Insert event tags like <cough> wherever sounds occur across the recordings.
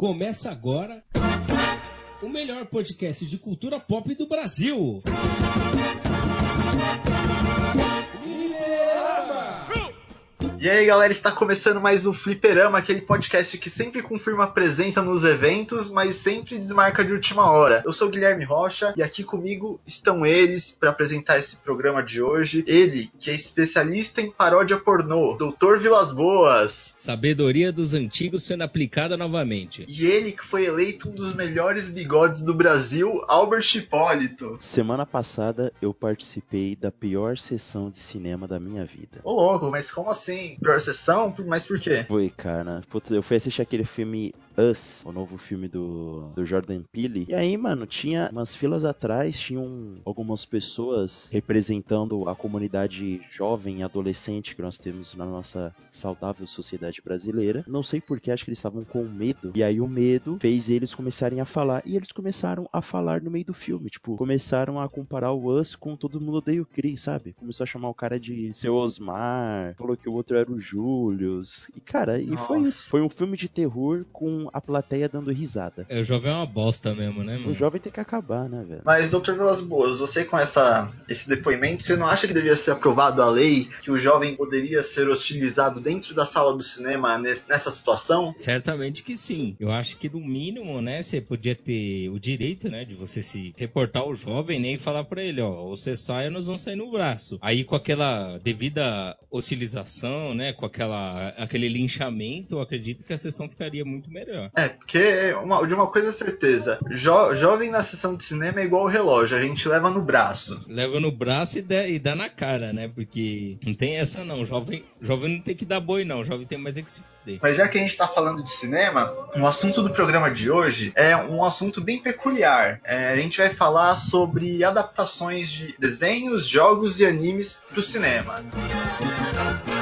Começa agora o melhor podcast de cultura pop do Brasil. E aí galera, está começando mais um Fliperama, aquele podcast que sempre confirma presença nos eventos, mas sempre desmarca de última hora. Eu sou o Guilherme Rocha e aqui comigo estão eles para apresentar esse programa de hoje. Ele, que é especialista em paródia pornô, Doutor Vilas Boas. Sabedoria dos antigos sendo aplicada novamente. E ele, que foi eleito um dos melhores bigodes do Brasil, Albert Hipólito. Semana passada eu participei da pior sessão de cinema da minha vida. Ô louco, mas como assim? Pior sessão? Mas por quê? Foi, cara. Putz, eu fui assistir aquele filme Us, o novo filme do, do Jordan Peele. E aí, mano, tinha umas filas atrás, tinham algumas pessoas representando a comunidade jovem e adolescente que nós temos na nossa saudável sociedade brasileira. Não sei porquê, acho que eles estavam com medo. E aí o medo fez eles começarem a falar. E eles começaram a falar no meio do filme. Tipo, começaram a comparar o Us com Todo Mundo Odeia o Chris, sabe? Começou a chamar o cara de Seu Osmar, falou que o outro era o Július. E, cara, e foi isso. Foi um filme de terror com a plateia dando risada. É, o jovem é uma bosta mesmo, né, mano? O jovem tem que acabar, né, velho? Mas, doutor Vilas Boas, você com essa, esse depoimento, você não acha que devia ser aprovado a lei que o jovem poderia ser hostilizado dentro da sala do cinema nessa situação? Certamente que sim. Eu acho que no mínimo, né, você podia ter o direito, né, de você se reportar ao jovem né, e falar para ele, ó, você sai ou nós vamos sair no braço. Aí com aquela devida hostilização, né, com aquela aquele linchamento, eu acredito que a sessão ficaria muito melhor. É, porque uma, de uma coisa é certeza, jo, jovem na sessão de cinema é igual o relógio, a gente leva no braço. Leva no braço e dá, e dá na cara, né? Porque não tem essa não, jovem, jovem não tem que dar boi não, jovem tem mais é que se fuder. Mas já que a gente tá falando de cinema, o assunto do programa de hoje é um assunto bem peculiar. É, a gente vai falar sobre adaptações de desenhos, jogos e animes pro cinema. vez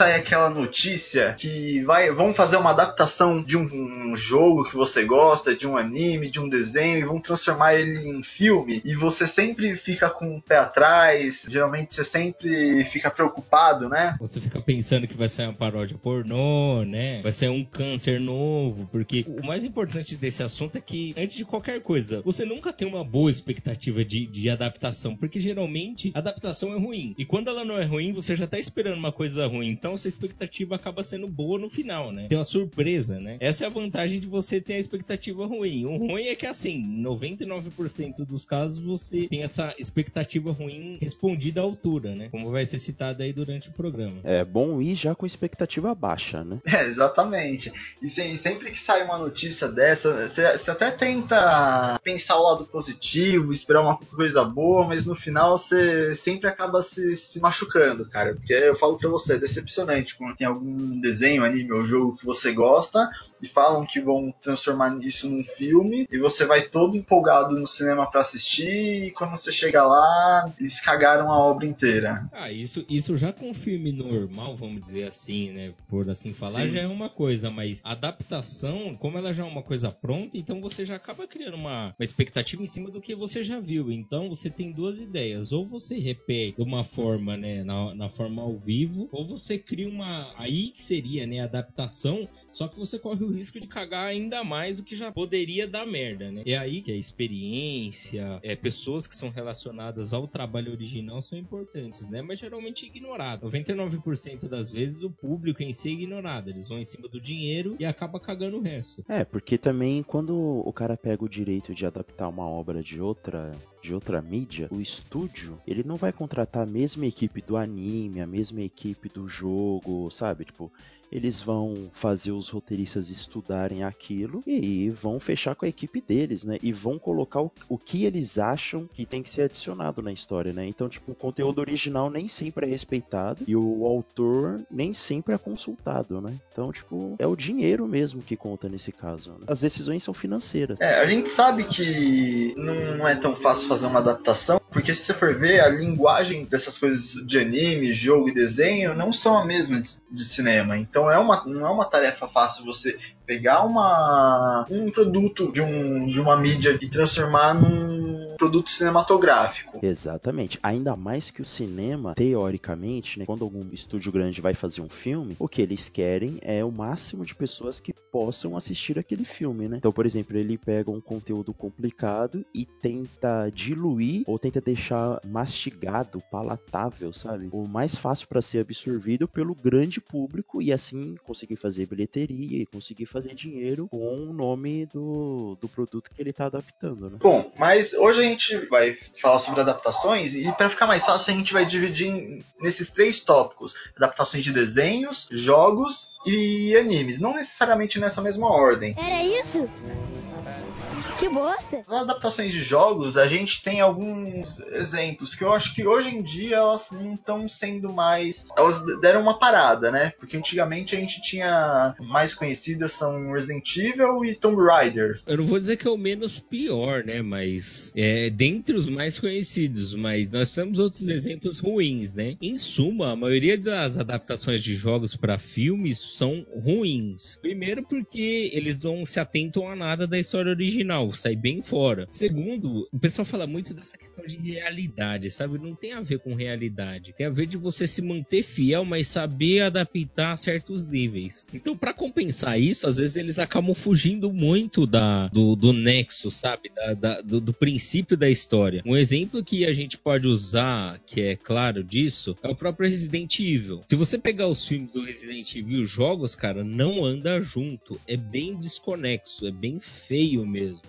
sai aquela notícia que vai, vão fazer uma adaptação de um, um, jogo que você gosta, de um anime, de um desenho, e vão transformar ele em filme, e você sempre fica com o pé atrás, geralmente você sempre fica preocupado, né? Você fica pensando que vai sair uma paródia pornô, né? Vai sair um câncer novo, porque o mais importante desse assunto é que, antes de qualquer coisa, você nunca tem uma boa expectativa de, de adaptação, porque geralmente adaptação é ruim. E quando ela não é ruim, você já tá esperando uma coisa ruim. Então sua expectativa acaba sendo boa no final, né? Tem uma surpresa, né? Essa é a vantagem de você ter a expectativa ruim. O ruim é que, assim, 99% dos casos você tem essa expectativa ruim respondida à altura, né? Como vai ser citado aí durante o programa. É bom ir já com expectativa baixa, né? <laughs> É, exatamente. E sempre que sai uma notícia dessa, você até tenta pensar o lado positivo, esperar uma coisa boa, mas no final você sempre acaba se, se machucando, cara. Porque eu falo pra você, decepcionante quando tem algum desenho, anime ou jogo que você gosta e falam que vão transformar isso num filme e você vai todo empolgado no cinema para assistir e quando você chega lá, eles cagaram a obra inteira. Ah, isso, isso já com filme normal, vamos dizer assim, né? Por assim falar, Sim. já é uma coisa, mas adaptação, como ela já é uma coisa pronta, então você já acaba criando uma, uma expectativa em cima do que você já viu. Então você tem duas ideias, ou você repete de uma forma, né, na, na forma ao vivo, ou você cria uma. Aí que seria, né? Adaptação. Só que você corre o risco de cagar ainda mais do que já poderia dar merda, né? É aí que a experiência, é, pessoas que são relacionadas ao trabalho original são importantes, né? Mas geralmente ignorado. 99% das vezes o público em si é ignorado. Eles vão em cima do dinheiro e acaba cagando o resto. É, porque também quando o cara pega o direito de adaptar uma obra de outra de outra mídia, o estúdio, ele não vai contratar a mesma equipe do anime, a mesma equipe do jogo, sabe? Tipo, eles vão fazer os roteiristas estudarem aquilo e vão fechar com a equipe deles, né? E vão colocar o, o que eles acham que tem que ser adicionado na história, né? Então, tipo, o conteúdo original nem sempre é respeitado e o autor nem sempre é consultado, né? Então, tipo, é o dinheiro mesmo que conta nesse caso. Né? As decisões são financeiras. É, a gente sabe que não é tão fácil fazer uma adaptação, Porque se você for ver, a linguagem dessas coisas de anime, jogo e desenho não são a mesma de, de cinema. Então é uma, não é uma tarefa fácil você pegar uma, um produto de, um, de uma mídia e transformar num produto cinematográfico. Exatamente. Ainda mais que o cinema, teoricamente, né, quando algum estúdio grande vai fazer um filme, o que eles querem é o máximo de pessoas que possam assistir aquele filme, né? Então, por exemplo, ele pega um conteúdo complicado e tenta diluir ou tenta deixar mastigado, palatável, sabe? O mais fácil para ser absorvido pelo grande público e assim conseguir fazer bilheteria e conseguir fazer dinheiro com o nome do, do produto que ele tá adaptando, né? Bom, mas hoje a gente vai falar sobre adaptações e para ficar mais fácil a gente vai dividir nesses três tópicos: adaptações de desenhos, jogos e animes, não necessariamente nessa mesma ordem. Era isso? Que bosta! Nas adaptações de jogos, a gente tem alguns exemplos que eu acho que hoje em dia elas não estão sendo mais. Elas deram uma parada, né? Porque antigamente a gente tinha mais conhecidas são Resident Evil e Tomb Raider. Eu não vou dizer que é o menos pior, né? Mas é dentre os mais conhecidos, mas nós temos outros exemplos ruins, né? Em suma, a maioria das adaptações de jogos para filmes são ruins. Primeiro porque eles não se atentam a nada da história original sai bem fora. Segundo, o pessoal fala muito dessa questão de realidade, sabe? Não tem a ver com realidade. Tem a ver de você se manter fiel, mas saber adaptar a certos níveis. Então, para compensar isso, às vezes eles acabam fugindo muito da, do, do nexo, sabe? Da, da, do, do princípio da história. Um exemplo que a gente pode usar, que é claro disso, é o próprio Resident Evil. Se você pegar os filmes do Resident Evil os jogos, cara, não anda junto. É bem desconexo, é bem feio mesmo.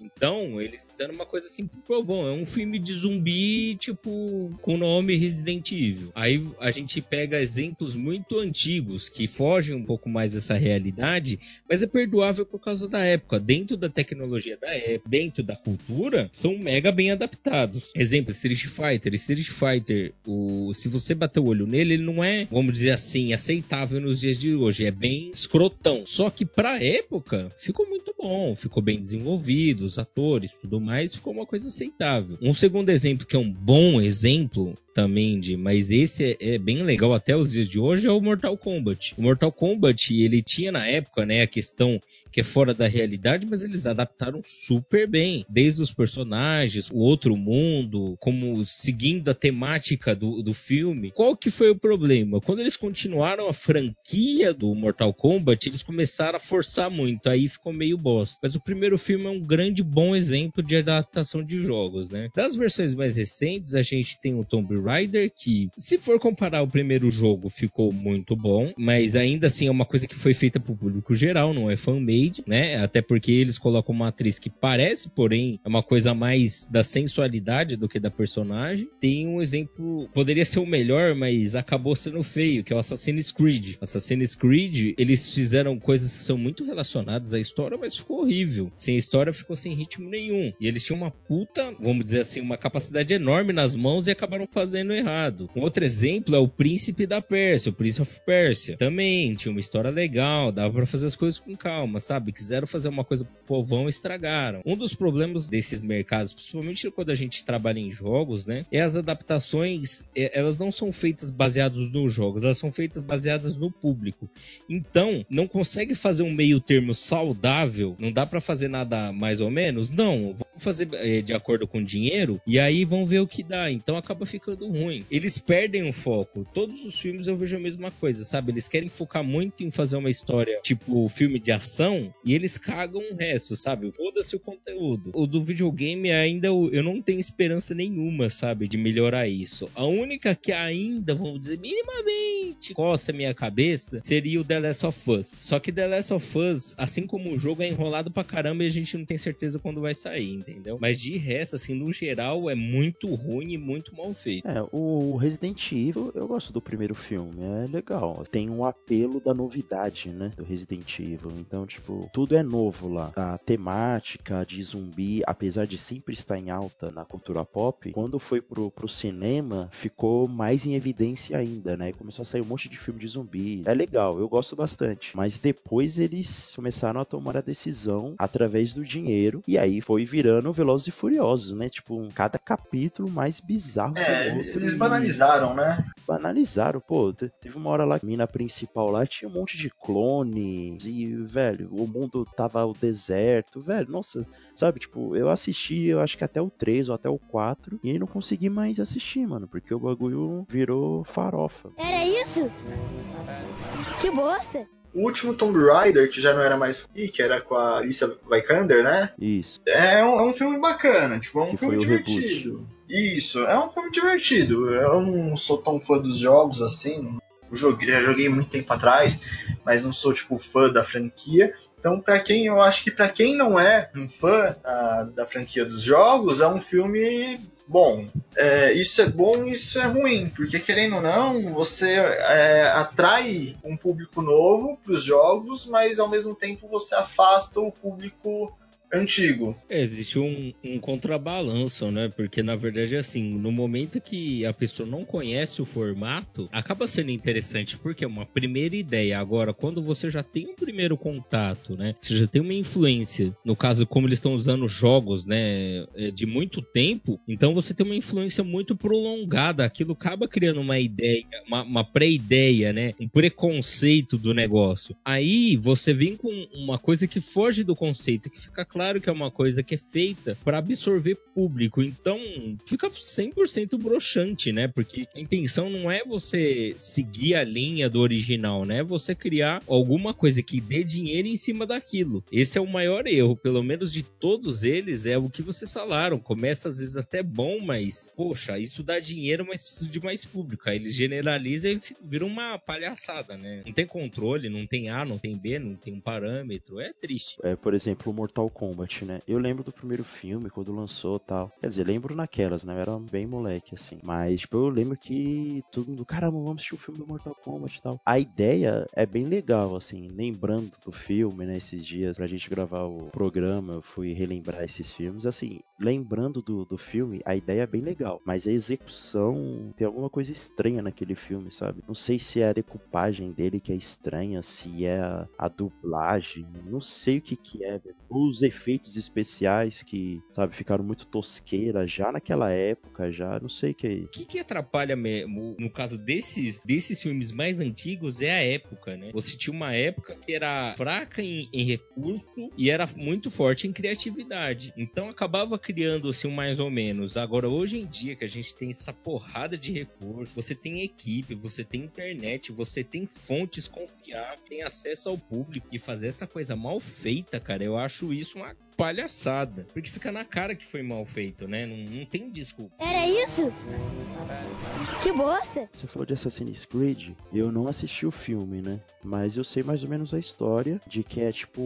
Então, eles fizeram uma coisa assim pro povão. É um filme de zumbi, tipo, com nome Resident Evil. Aí a gente pega exemplos muito antigos que fogem um pouco mais dessa realidade, mas é perdoável por causa da época. Dentro da tecnologia da época, dentro da cultura, são mega bem adaptados. Exemplo, Street Fighter. Street Fighter, o... se você bater o olho nele, ele não é, vamos dizer assim, aceitável nos dias de hoje. É bem escrotão. Só que pra época, ficou muito bom. Ficou bem desenvolvido os atores, tudo mais, ficou uma coisa aceitável. Um segundo exemplo que é um bom exemplo também de, mas esse é, é, bem legal até os dias de hoje é o Mortal Kombat. O Mortal Kombat, ele tinha na época, né, a questão que é fora da realidade, mas eles adaptaram super bem, desde os personagens, o outro mundo, como seguindo a temática do, do filme. Qual que foi o problema? Quando eles continuaram a franquia do Mortal Kombat, eles começaram a forçar muito, aí ficou meio bosta. Mas o primeiro filme é um grande bom exemplo de adaptação de jogos, né? Das versões mais recentes, a gente tem o Tomb Raider, que, se for comparar o primeiro jogo, ficou muito bom, mas ainda assim é uma coisa que foi feita para o público geral, não é fan-made, né? Até porque eles colocam uma atriz que parece, porém, é uma coisa mais da sensualidade do que da personagem. Tem um exemplo, poderia ser o melhor, mas acabou sendo feio, que é o Assassin's Creed. Assassin's Creed, eles fizeram coisas que são muito relacionadas à história, mas ficou horrível. Sem história, ficou sem ritmo nenhum. E eles tinham uma puta, vamos dizer assim, uma capacidade enorme nas mãos e acabaram fazendo errado. Um outro exemplo é o Príncipe da Pérsia, o Prince of Persia. Também tinha uma história legal, dava para fazer as coisas com calma, sabe? Quiseram fazer uma coisa pro povão, estragaram. Um dos problemas desses mercados, principalmente quando a gente trabalha em jogos, né? É as adaptações, é, elas não são feitas baseadas nos jogos, elas são feitas baseadas no público. Então, não consegue fazer um meio termo saudável, não dá para fazer nada mais ou menos? Não, fazer é, de acordo com o dinheiro e aí vão ver o que dá. Então acaba ficando ruim. Eles perdem o foco. Todos os filmes eu vejo a mesma coisa, sabe? Eles querem focar muito em fazer uma história tipo filme de ação e eles cagam o resto, sabe? Foda-se o conteúdo. O do videogame ainda eu não tenho esperança nenhuma, sabe? De melhorar isso. A única que ainda, vamos dizer, minimamente coça a minha cabeça seria o The Last of Us. Só que The Last of Us, assim como o jogo é enrolado pra caramba e a gente não tem certeza quando vai sair, entendeu? Mas de resto, assim, no geral, é muito ruim e muito mal feito. É, o Resident Evil, eu gosto do primeiro filme, é legal. Tem um apelo da novidade, né? Do Resident Evil. Então, tipo, tudo é novo lá. A temática de zumbi, apesar de sempre estar em alta na cultura pop, quando foi pro, pro cinema, ficou mais em evidência ainda, né? E começou a sair um monte de filme de zumbi. É legal, eu gosto bastante. Mas depois eles começaram a tomar a decisão através do dinheiro, e aí foi virando virando Velozes e Furiosos, né? Tipo, um, cada capítulo mais bizarro É, que o outro. eles e- banalizaram, né? banalizaram, pô. te- Teve uma hora lá, a mina principal lá tinha um monte de clones e, velho, o mundo tava o deserto, velho, nossa, sabe, tipo, eu assisti, eu acho que até o 3 ou até o 4 e aí não consegui mais assistir, mano, porque o bagulho virou farofa. Era isso? Que bosta! O último Tomb Raider, que já não era mais que era com a Alicia Vikander, né? Isso. É um, é um filme bacana, tipo, é um Que filme divertido. Isso, é um filme divertido. Eu não sou tão fã dos jogos assim. Eu joguei, já joguei muito tempo atrás, mas não sou tipo fã da franquia. Então, pra quem eu acho que pra quem não é um fã da, da franquia dos jogos, é um filme bom. É, isso é bom e isso é ruim, porque querendo ou não, você é, atrai um público novo pros jogos, mas ao mesmo tempo você afasta o público antigo. É, existe um, um contrabalanço, né? Porque na verdade, assim, no momento que a pessoa não conhece o formato, acaba sendo interessante, porque é uma primeira ideia. Agora, quando você já tem um primeiro contato, né? Você já tem uma influência, no caso, como eles estão usando jogos, né? é, De muito tempo, então você tem uma influência muito prolongada. Aquilo acaba criando uma ideia, uma, uma pré-ideia, né? Um preconceito do negócio. Aí você vem com uma coisa que foge do conceito, que fica claro que é uma coisa que é feita para absorver público. Então fica 100% broxante, né? Porque a intenção não é você seguir a linha do original, né? É você criar alguma coisa que dê dinheiro em cima daquilo. Esse é o maior erro, pelo menos de todos eles, é o que vocês falaram. Começa às vezes até bom, mas poxa, isso dá dinheiro, mas precisa de mais público. Aí eles generalizam e fi- vira uma palhaçada, né? Não tem controle, não tem A, não tem B, não tem um parâmetro. É triste. É, por exemplo, o Mortal Kombat, né? Eu lembro do primeiro filme, quando lançou tal. Quer dizer, lembro naquelas, né? Eu era bem moleque, assim. Mas, tipo, eu lembro que todo mundo, caramba, vamos assistir o filme do Mortal Kombat e tal. A ideia é bem legal, assim. Lembrando do filme, né? Esses dias, pra gente gravar o programa, eu fui relembrar esses filmes. Assim, lembrando do, do filme, a ideia é bem legal. Mas a execução tem alguma coisa estranha naquele filme, sabe? Não sei se é a decupagem dele que é estranha, se é a, a dublagem, não sei o que que é. Os efeitos especiais que, sabe, ficaram muito tosqueira já naquela época, já, não sei o que. O que, que atrapalha mesmo, no caso desses, desses filmes mais antigos, é a época, né? Você tinha uma época que era fraca em, em recurso e era muito forte em criatividade. Então acabava criando assim mais ou menos. Agora, hoje em dia, que a gente tem essa porrada de recurso, você tem equipe, você tem internet, você tem fontes confiáveis, tem acesso ao público e fazer essa coisa mal feita, cara, eu acho isso uma palhaçada. Porque fica na cara que foi mal feito, né? Não, não tem desculpa. Era isso? Que bosta! Você falou de Assassin's Creed, eu não assisti o filme, né? Mas eu sei mais ou menos a história de que é tipo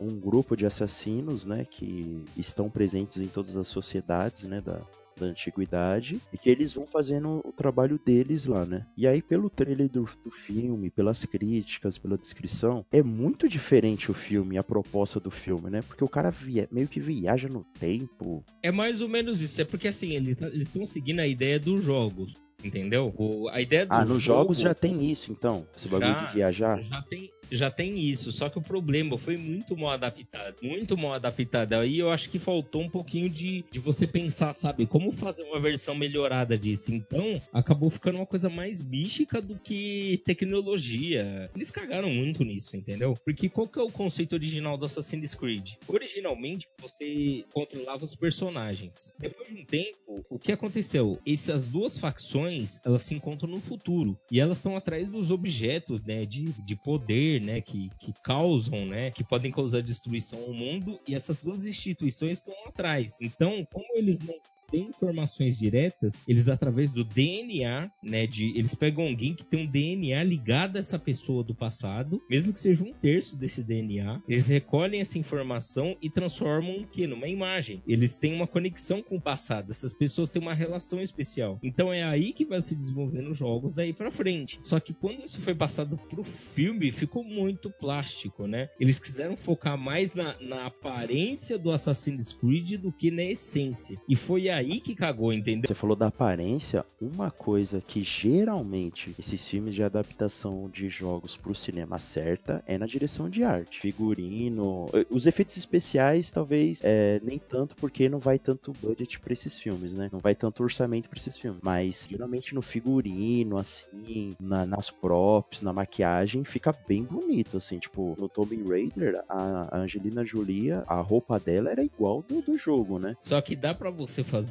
um grupo de assassinos, né? Que estão presentes em todas as sociedades, né? Da, da antiguidade e que eles vão fazendo o trabalho deles lá, né? E aí, pelo trailer do, do filme, pelas críticas, pela descrição, é muito diferente o filme, a proposta do filme, né? Porque o cara via, meio que viaja no tempo. É mais ou menos isso. É porque assim, ele tá- eles estão seguindo a ideia dos jogos. Entendeu? O- a ideia do Ah, nos jogo jogos já tem isso, então? Esse bagulho Já, de viajar? já tem, já tem isso. Só que o problema foi muito mal adaptado. Muito mal adaptado. Aí eu acho que faltou um pouquinho de, de você pensar, sabe? Como fazer uma versão melhorada disso. Então, acabou ficando uma coisa mais mística do que tecnologia. Eles cagaram muito nisso, entendeu? Porque qual que é o conceito original do Assassin's Creed? Originalmente, você controlava os personagens. Depois de um tempo, o que aconteceu? Essas duas facções, elas se encontram no futuro. E elas estão atrás dos objetos, né? De, de poder, né? Que, que causam, né? Que podem causar destruição ao mundo. E essas duas instituições estão atrás. Então, como eles não informações diretas, eles através do DNA, né, de eles pegam alguém que tem um DNA ligado a essa pessoa do passado, mesmo que seja um terço desse DNA, eles recolhem essa informação e transformam o que numa imagem. Eles têm uma conexão com o passado, essas pessoas têm uma relação especial. Então é aí que vai se desenvolvendo os jogos daí pra frente. Só que quando isso foi passado pro filme, ficou muito plástico, né? Eles quiseram focar mais na, na aparência do Assassin's Creed do que na essência. E foi aí que cagou, entendeu? Você falou da aparência, uma coisa que geralmente esses filmes de adaptação de jogos pro cinema acerta é na direção de arte. Figurino. eh, Os efeitos especiais, talvez, é, nem tanto, porque não vai tanto budget pra esses filmes, né? Não vai tanto orçamento pra esses filmes. Mas geralmente no figurino, assim, na- nas props, na maquiagem, fica bem bonito, assim. Tipo, no Tomb Raider, a, Angelina Jolie, a roupa dela era igual do, do jogo, né? Só que dá pra você fazer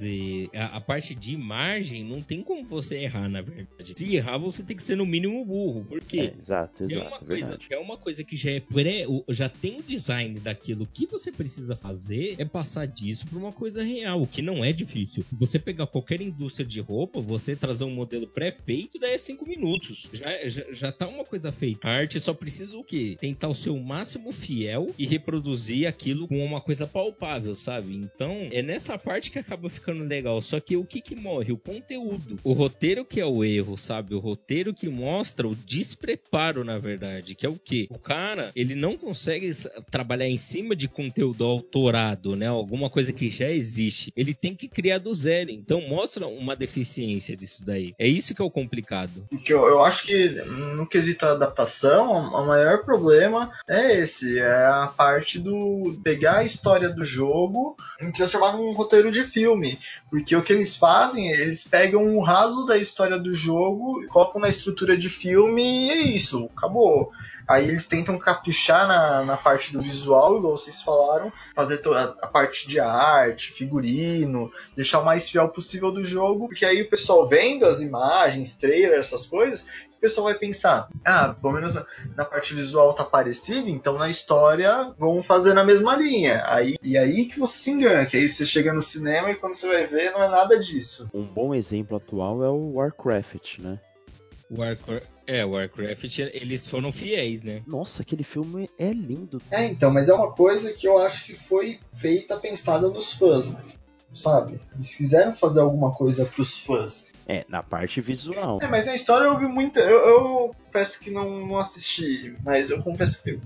a, a parte de imagem, não tem como você errar, na verdade. Se errar, você tem que ser no mínimo burro. Por quê? É, exato, É exato. uma, é coisa, verdade. é uma coisa que já é pré, já tem o design daquilo. O que você precisa fazer é passar disso pra uma coisa real, o que não é difícil. Você pegar qualquer indústria de roupa, você trazer um modelo pré-feito, daí é 5 minutos. Já, já, já tá uma coisa feita. A arte só precisa o quê? Tentar o seu máximo fiel e reproduzir aquilo com uma coisa palpável, sabe? Então, é nessa parte que acaba ficando legal. Só que o que que morre? O conteúdo. O roteiro que é o erro, sabe? O roteiro que mostra o despreparo, na verdade. Que é o quê? O cara, ele não consegue trabalhar em cima de conteúdo autorado, né? Alguma coisa que já existe. Ele tem que criar do zero. Então, mostra uma deficiência disso daí. É isso que é o complicado. Porque eu, eu acho que no quesito adaptação, o maior problema é esse, é a parte do pegar a história do jogo e transformar num roteiro de filme. Porque o que eles fazem, eles pegam o raso da história do jogo, colocam na estrutura de filme e é isso, acabou. Aí eles tentam caprichar na, na parte do visual, igual vocês falaram, fazer toda a parte de arte, figurino, deixar o mais fiel possível do jogo, porque aí o pessoal vendo as imagens, trailers, essas coisas, o pessoal vai pensar, ah, pelo menos na, parte visual tá parecido, então na história vão fazer na mesma linha. Aí, e aí que você se engana, que aí você chega no cinema e quando você vai ver não é nada disso. Um bom exemplo atual é o Warcraft, né? Warcraft, é, Warcraft, eles foram fiéis, né? Nossa, aquele filme é lindo. É, então, mas é uma coisa que eu acho que foi feita pensada nos fãs, sabe? Eles quiseram fazer alguma coisa pros fãs. É, na parte visual. É, mas na história eu vi muita. Eu, eu confesso que não, não assisti, mas eu confesso que eu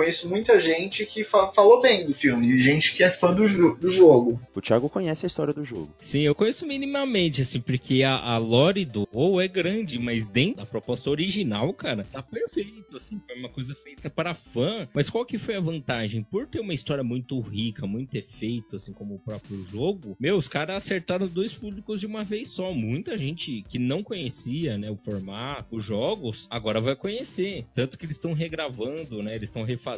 conheço muita gente que fa- falou bem do filme, gente que é fã do, jo- do jogo. O Thiago conhece a história do jogo. Sim, eu conheço minimamente, assim, porque a, a lore do WoW é grande, mas dentro da proposta original, cara, tá perfeito, assim, foi uma coisa feita para fã. Mas qual que foi a vantagem? Por ter uma história muito rica, muito efeito, assim, como o próprio jogo, meu, os caras acertaram dois públicos de uma vez só. Muita gente que não conhecia, né, o formato, os jogos, agora vai conhecer. Tanto que eles estão regravando, né, eles estão refazendo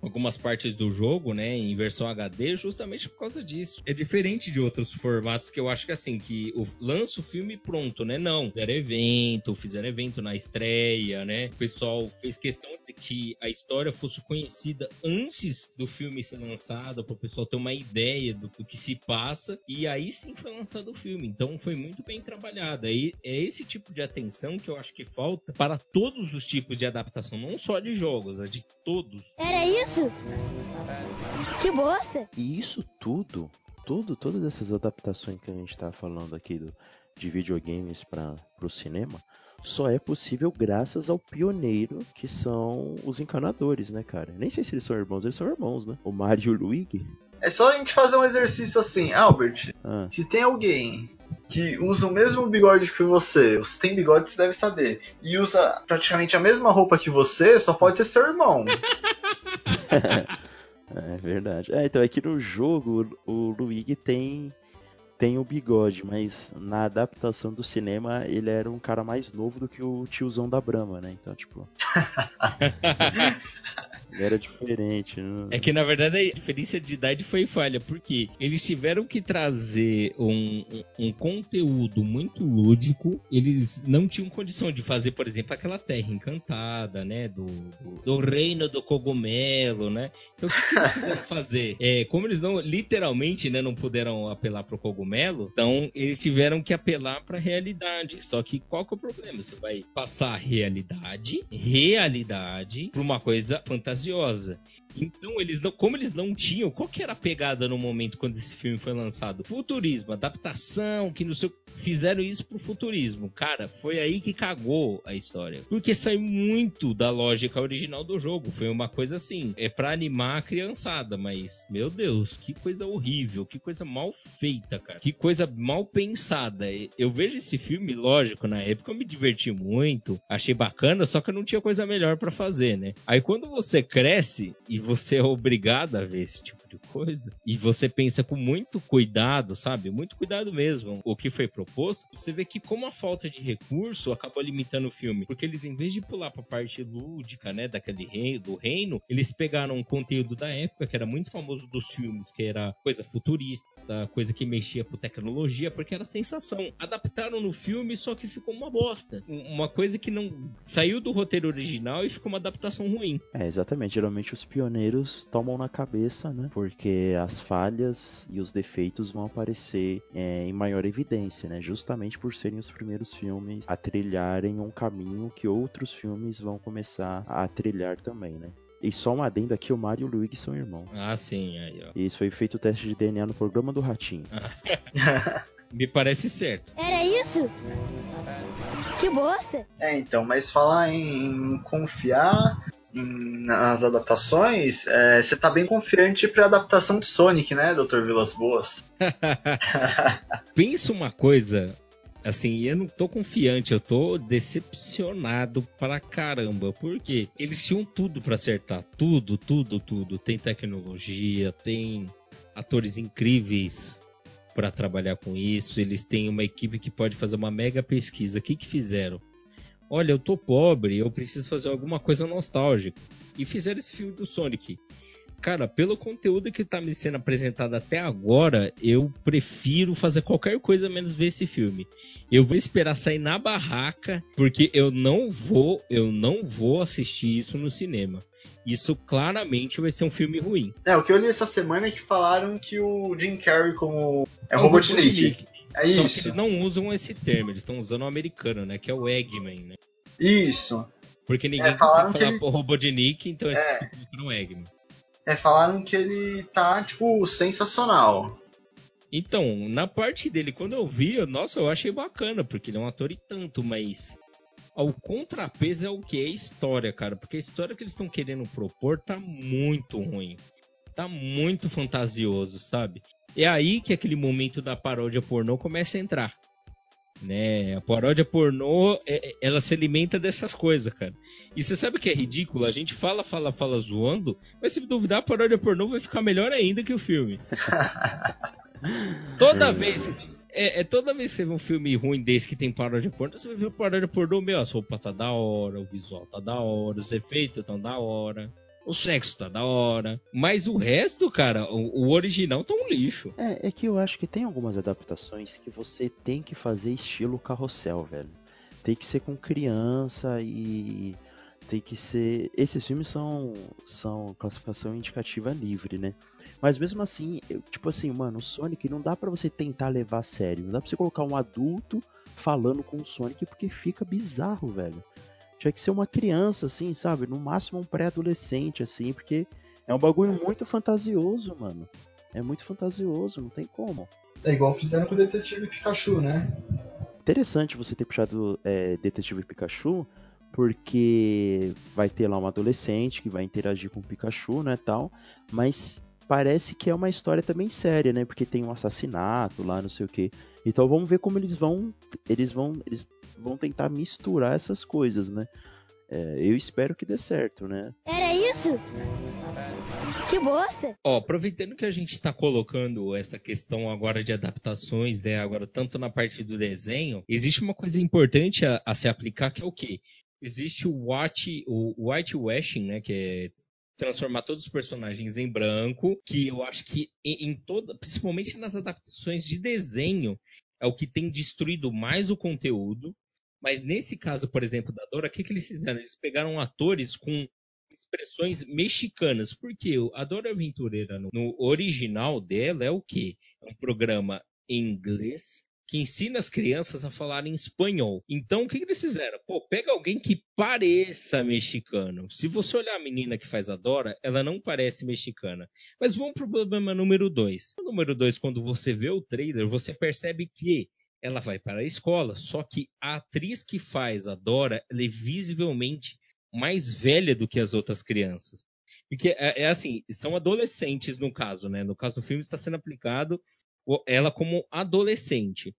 algumas partes do jogo, né, em versão HD, justamente por causa disso. É diferente de outros formatos que eu acho que assim, que o, lança o filme pronto, né? Não, fizeram evento, fizeram evento na estreia, né? O pessoal fez questão de que a história fosse conhecida antes do filme ser lançado, para o pessoal ter uma ideia do, do que se passa, e aí sim foi lançado o filme. Então foi muito bem trabalhado. Aí é esse tipo de atenção que eu acho que falta para todos os tipos de adaptação, não só de jogos, é de todos. Era isso? Que bosta! E isso tudo, tudo, todas essas adaptações que a gente tá falando aqui do, de videogames para o cinema, só é possível graças ao pioneiro que são os encanadores, né, cara? Nem sei se eles são irmãos, eles são irmãos, né? O Mario e o Luigi. É só a gente fazer um exercício assim, Albert. Ah, Se tem alguém que usa o mesmo bigode que você, você tem bigode, você deve saber, e usa praticamente a mesma roupa que você, só pode ser seu irmão. <laughs> <laughs> é verdade. É, então é que no jogo o Luigi tem tem o bigode, mas na adaptação do cinema ele era um cara mais novo do que o tiozão da Brahma, né? Então, tipo, <laughs> era diferente, né? É que na verdade a diferença de idade foi falha, porque eles tiveram que trazer um, um, um conteúdo muito lúdico, eles não tinham condição de fazer, por exemplo, aquela terra encantada, né? Do, do, do reino do cogumelo, né? Então o que, que eles quiseram <laughs> fazer? É, como eles não, literalmente, né, não puderam apelar pro cogumelo, então eles tiveram que apelar pra realidade. Só que qual que é o problema? Você vai passar a realidade, realidade, pra uma coisa fantasiosa fantasiosa. Então, eles não, como eles não tinham, qual que era a pegada no momento quando esse filme foi lançado? Futurismo, adaptação, que no seu fizeram isso pro futurismo. Cara, foi aí que cagou a história. Porque saiu muito da lógica original do jogo. Foi uma coisa assim, é para animar a criançada, mas meu Deus, que coisa horrível, que coisa mal feita, cara. Que coisa mal pensada. Eu vejo esse filme, lógico, na época eu me diverti muito, achei bacana, só que eu não tinha coisa melhor para fazer, né? Aí quando você cresce e você é obrigado a ver esse tipo de coisa, e você pensa com muito cuidado, sabe? Muito cuidado mesmo, o que foi proposto, você vê que como a falta de recurso acabou limitando o filme, porque eles em vez de pular para a parte lúdica, né, daquele reino, do reino, eles pegaram um conteúdo da época que era muito famoso dos filmes, que era coisa futurista, coisa que mexia com tecnologia, porque era sensação. Adaptaram no filme, só que ficou uma bosta. Uma coisa que não saiu do roteiro original e ficou uma adaptação ruim. É, exatamente. Geralmente os pioneiros tomam na cabeça, né? Porque as falhas e os defeitos vão aparecer é, em maior evidência, né? Justamente por serem os primeiros filmes a trilharem um caminho que outros filmes vão começar a trilhar também, né? E só um adendo aqui, o Mario e o Luigi são irmãos. Ah, sim, aí, ó. Isso foi feito o teste de DNA no programa do Ratinho. <laughs> Me parece certo. Era isso? Que bosta! É, então, mas falar em confiar nas adaptações, é, você tá bem confiante pra adaptação de Sonic, né, Dr. Vilas Boas? <laughs> Pensa uma coisa, assim, eu não tô confiante, eu tô decepcionado pra caramba, porque eles tinham tudo para acertar, tudo, tudo, tudo. Tem tecnologia, tem atores incríveis para trabalhar com isso, eles têm uma equipe que pode fazer uma mega pesquisa. O que que fizeram? Olha, eu tô pobre, eu preciso fazer alguma coisa nostálgica. E fizeram esse filme do Sonic. Cara, pelo conteúdo que tá me sendo apresentado até agora, eu prefiro fazer qualquer coisa menos ver esse filme. Eu vou esperar sair na barraca, porque eu não vou, eu não vou assistir isso no cinema. Isso claramente vai ser um filme ruim. É, o que eu li essa semana é que falaram que o Jim Carrey como é o Robotnik. É Só isso. que eles não usam esse termo, eles estão usando o americano, né? Que é o Eggman, né? Isso. Porque ninguém É, falaram falar por Robotnik, então eles É. colocam no Eggman. É, falaram que ele tá, tipo, sensacional. Então, na parte dele, quando eu vi, eu- nossa, eu achei bacana, porque ele é um ator e tanto, mas o contrapeso é o que? É a história, cara. Porque a história que eles estão querendo propor tá muito ruim. Tá muito fantasioso, sabe? É aí que aquele momento da paródia pornô começa a entrar. Né? A paródia pornô, é- é- ela se alimenta dessas coisas, cara. E você sabe o que é ridículo? A gente fala, fala, fala zoando, mas se duvidar, a paródia pornô vai ficar melhor ainda que o filme. <laughs> Toda vez. É, é toda vez que você vê um filme ruim desse que tem paródia pornô, você vai ver paródia pornô, meu, as roupas tá da hora, o visual tá da hora, os efeitos tão da hora, o sexo tá da hora. Mas o resto, cara, o, o original tá um lixo. É, é que eu acho que tem algumas adaptações que você tem que fazer estilo carrossel, velho. Tem que ser com criança e tem que ser. Esses filmes são, são classificação indicativa livre, né? Mas mesmo assim, eu- tipo assim, mano, o Sonic não dá pra você tentar levar a sério. Não dá pra você colocar um adulto falando com o Sonic porque fica bizarro, velho. Tinha que ser uma criança, assim, sabe? No máximo um pré-adolescente, assim, porque é um bagulho muito fantasioso, mano. É muito fantasioso, não tem como. É igual fizeram com o Detetive Pikachu, né? Interessante você ter puxado é, Detetive Pikachu, porque vai ter lá um adolescente que vai interagir com o Pikachu, né, tal, mas parece que é uma história também séria, né, porque tem um assassinato lá, não sei o que. Então vamos ver como eles vão, eles vão, eles vão tentar misturar essas coisas, né. É, eu espero que dê certo, né. Era isso? Que bosta! Ó, aproveitando que a gente tá colocando essa questão agora de adaptações, né, agora tanto na parte do desenho, existe uma coisa importante a, a se aplicar que é o quê? Existe o watch, o whitewashing, né, que é transformar todos os personagens em branco, que eu acho que em, em toda, principalmente nas adaptações de desenho, é o que tem destruído mais o conteúdo. Mas nesse caso, por exemplo, da Dora, o que, que eles fizeram? Eles pegaram atores com expressões mexicanas. Porque a Dora Aventureira, no, no original dela, é o quê? É um programa em inglês que ensina as crianças a falar em espanhol. Então, o que, que eles fizeram? Pô, pega alguém que pareça mexicano. Se você olhar a menina que faz a Dora, ela não parece mexicana. Mas vamos pro problema número dois. O número dois, quando você vê o trailer, você percebe que ela vai para a escola, só que a atriz que faz a Dora, ela é visivelmente mais velha do que as outras crianças. Porque é, é, assim, são adolescentes no caso, né? No caso do filme está sendo aplicado ela como adolescente.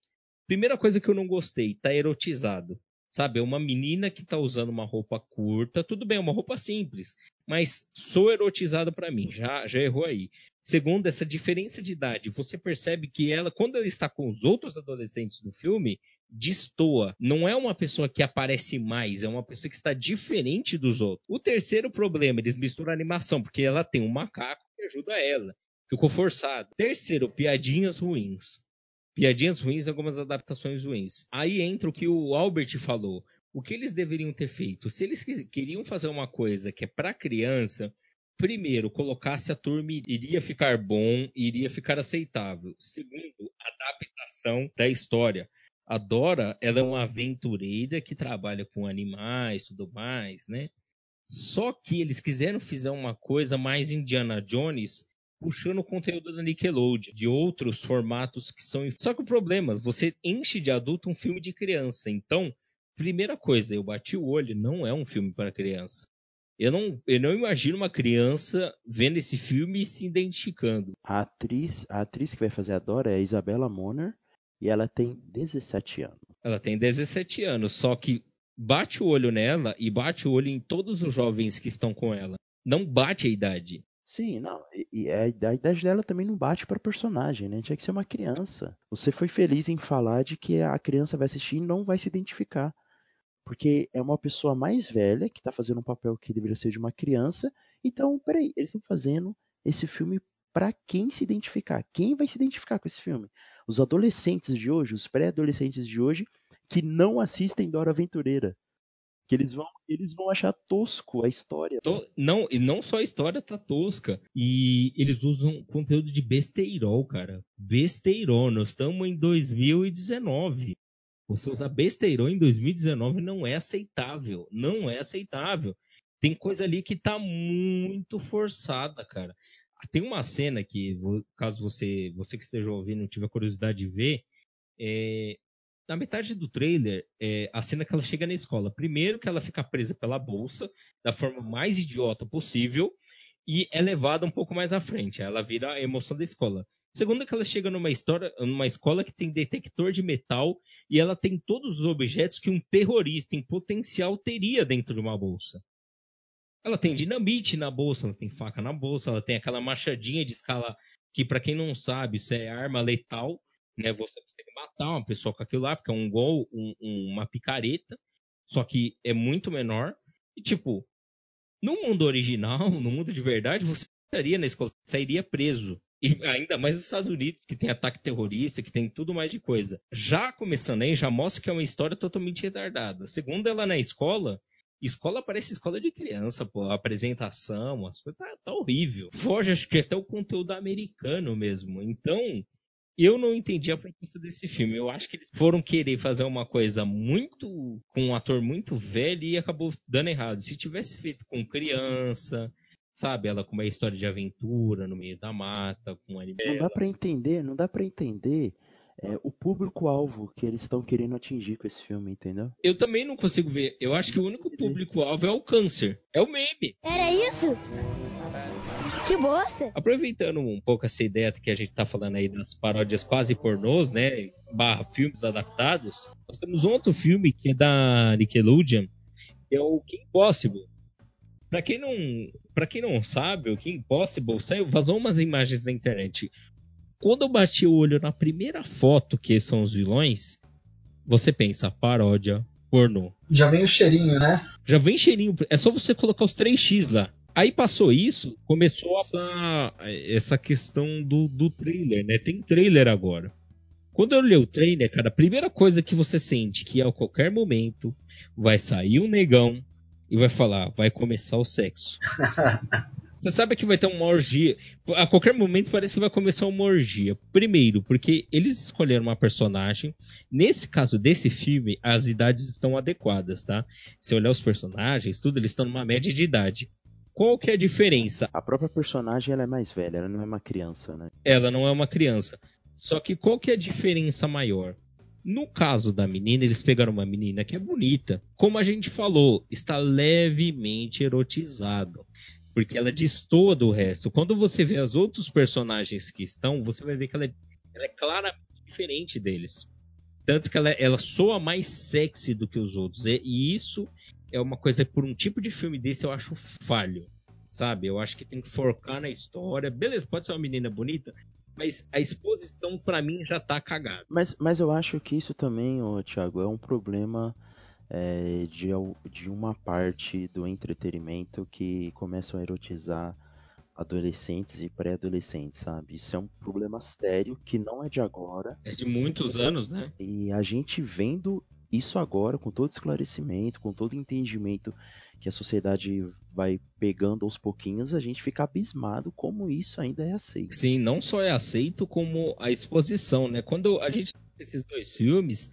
Primeira coisa que eu não gostei, tá erotizado. Sabe, é uma menina que tá usando uma roupa curta, tudo bem, uma roupa simples, mas sou erotizado para mim, já, já errou aí. Segundo, essa diferença de idade, você percebe que ela, quando ela está com os outros adolescentes do filme, destoa. Não é uma pessoa que aparece mais, é uma pessoa que está diferente dos outros. O terceiro problema, eles misturam animação, porque ela tem um macaco que ajuda ela. Ficou forçado. Terceiro, piadinhas ruins. Piadinhas ruins algumas adaptações ruins. Aí entra o que o Albert falou. O que eles deveriam ter feito? Se eles queriam fazer uma coisa que é para criança, primeiro, colocasse a turma iria ficar bom, iria ficar aceitável. Segundo, adaptação da história. A Dora, ela é uma aventureira que trabalha com animais, tudo mais, né? Só que eles quiseram fazer uma coisa mais Indiana Jones, puxando o conteúdo da Nickelodeon, de outros formatos que são. Só que o problema, você enche de adulto um filme de criança. Então, primeira coisa, eu bati o olho, não é um filme para criança. Eu não, eu não imagino uma criança vendo esse filme e se identificando. A atriz, a atriz que vai fazer a Dora é a Isabela Moner e ela tem 17 anos. Ela tem 17 anos, só que bate o olho nela e bate o olho em todos os jovens que estão com ela. Não bate a idade. Sim, não. E, a, a idade dela também não bate para personagem, né? Tinha que ser uma criança. Você foi feliz em falar de que a criança vai assistir e não vai se identificar. Porque é uma pessoa mais velha que está fazendo um papel que deveria ser de uma criança. Então, peraí, eles estão fazendo esse filme para quem se identificar? Quem vai se identificar com esse filme? Os adolescentes de hoje, os pré-adolescentes de hoje, que não assistem Dora Aventureira que eles vão, eles vão achar tosco a história. To, não, e não só a história tá tosca. E eles usam conteúdo de besteirol, cara. Besteirol. Nós estamos em 2019. Você usar besteirol em 2019 não é aceitável. Não é aceitável. Tem coisa ali que tá muito forçada, cara. Tem uma cena que, caso você, você que esteja ouvindo tiver curiosidade de ver, é, na metade do trailer, é a cena que ela chega na escola. Primeiro que ela fica presa pela bolsa, da forma mais idiota possível, e é levada um pouco mais à frente. Ela vira a emoção da escola. Segundo que ela chega numa, história, numa escola que tem detector de metal e ela tem todos os objetos que um terrorista em potencial teria dentro de uma bolsa. Ela tem dinamite na bolsa, ela tem faca na bolsa, ela tem aquela machadinha de escala que, para quem não sabe, isso é arma letal né? Você consegue matar uma pessoa com aquilo lá, porque é um gol, um, um, uma picareta, só que é muito menor. E tipo, no mundo original, <laughs> no mundo de verdade, você estaria na escola, sairia preso. E ainda mais nos Estados Unidos, que tem ataque terrorista, que tem tudo mais de coisa. Já começando aí, já mostra que é uma história totalmente retardada. Segundo ela na escola, escola parece escola de criança, pô. A apresentação, as coisas tá, tá horrível. Foge, acho que até o conteúdo americano mesmo. Então, eu não entendi a proposta desse filme. Eu acho que eles foram querer fazer uma coisa muito. com um ator muito velho e acabou dando errado. Se tivesse feito com criança, sabe? Ela com uma história de aventura no meio da mata, com animal. Não dá para entender, não dá para entender é, o público-alvo que eles estão querendo atingir com esse filme, entendeu? Eu também não consigo ver. Eu acho que o único público-alvo é o câncer. É o meme. Era isso? Que bosta! Aproveitando um pouco essa ideia que a gente tá falando aí das paródias quase pornôs, né? Barra filmes adaptados. Nós temos um outro filme que é da Nickelodeon, que é o Kim Possible. Pra quem não, pra quem não sabe, o Kim Possible saiu, vazou umas imagens na internet. Quando eu bati o olho na primeira foto, que são os vilões, você pensa, paródia, pornô. Já vem o cheirinho, né? Já vem cheirinho. É só você colocar os 3x lá. Aí passou isso, começou essa, essa questão do, do trailer, né? Tem trailer agora. Quando eu li o trailer, cara, a primeira coisa que você sente que a qualquer momento vai sair um negão e vai falar, vai começar o sexo. <laughs> Você sabe que vai ter uma orgia. A qualquer momento parece que vai começar uma orgia. Primeiro, porque eles escolheram uma personagem. Nesse caso desse filme, as idades estão adequadas, tá? Se olhar os personagens, tudo, eles estão numa média de idade. Qual que é a diferença? A própria personagem ela é mais velha, ela não é uma criança, né? Ela não é uma criança. Só que qual que é a diferença maior? No caso da menina, eles pegaram uma menina que é bonita. Como a gente falou, está levemente erotizado porque ela destoa do resto. Quando você vê os outros personagens que estão, você vai ver que ela é, ela é claramente diferente deles. Tanto que ela, ela soa mais sexy do que os outros. E, e, isso é uma coisa, por um tipo de filme desse, eu acho falho. Sabe? Eu acho que tem que focar na história. Beleza, pode ser uma menina bonita, mas a exposição, para mim, já tá cagada. Mas, mas eu acho que isso também, ô, Thiago, é um problema é, de, de uma parte do entretenimento que começam a erotizar adolescentes e pré-adolescentes, sabe? Isso é um problema sério que não é de agora. É de muitos anos, né? E a gente vendo isso agora, com todo esclarecimento, com todo entendimento que a sociedade vai pegando aos pouquinhos, a gente fica abismado como isso ainda é aceito. Sim, não só é aceito, como a exposição, né? Quando a gente esses dois filmes,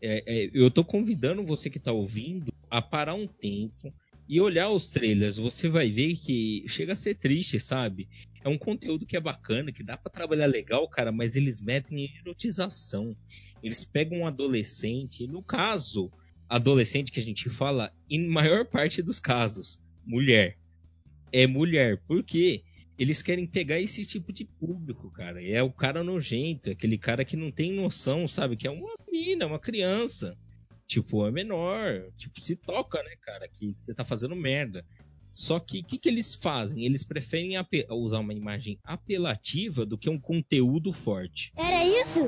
é, é, eu tô convidando você que tá ouvindo a parar um tempo e olhar os trailers. Você vai ver que chega a ser triste, sabe? É um conteúdo que é bacana, que dá para trabalhar legal, cara, mas eles metem em erotização. Eles pegam um adolescente, no caso, adolescente que a gente fala, em maior parte dos casos, mulher. É mulher. Por quê? eles querem pegar esse tipo de público, cara. É o cara nojento, aquele cara que não tem noção, sabe? Que é uma menina, uma criança. Tipo, é menor. Tipo, se toca, né, cara? Que você tá fazendo merda. Só que o que, que eles fazem? Eles preferem usar uma imagem apelativa do que um conteúdo forte. Era isso?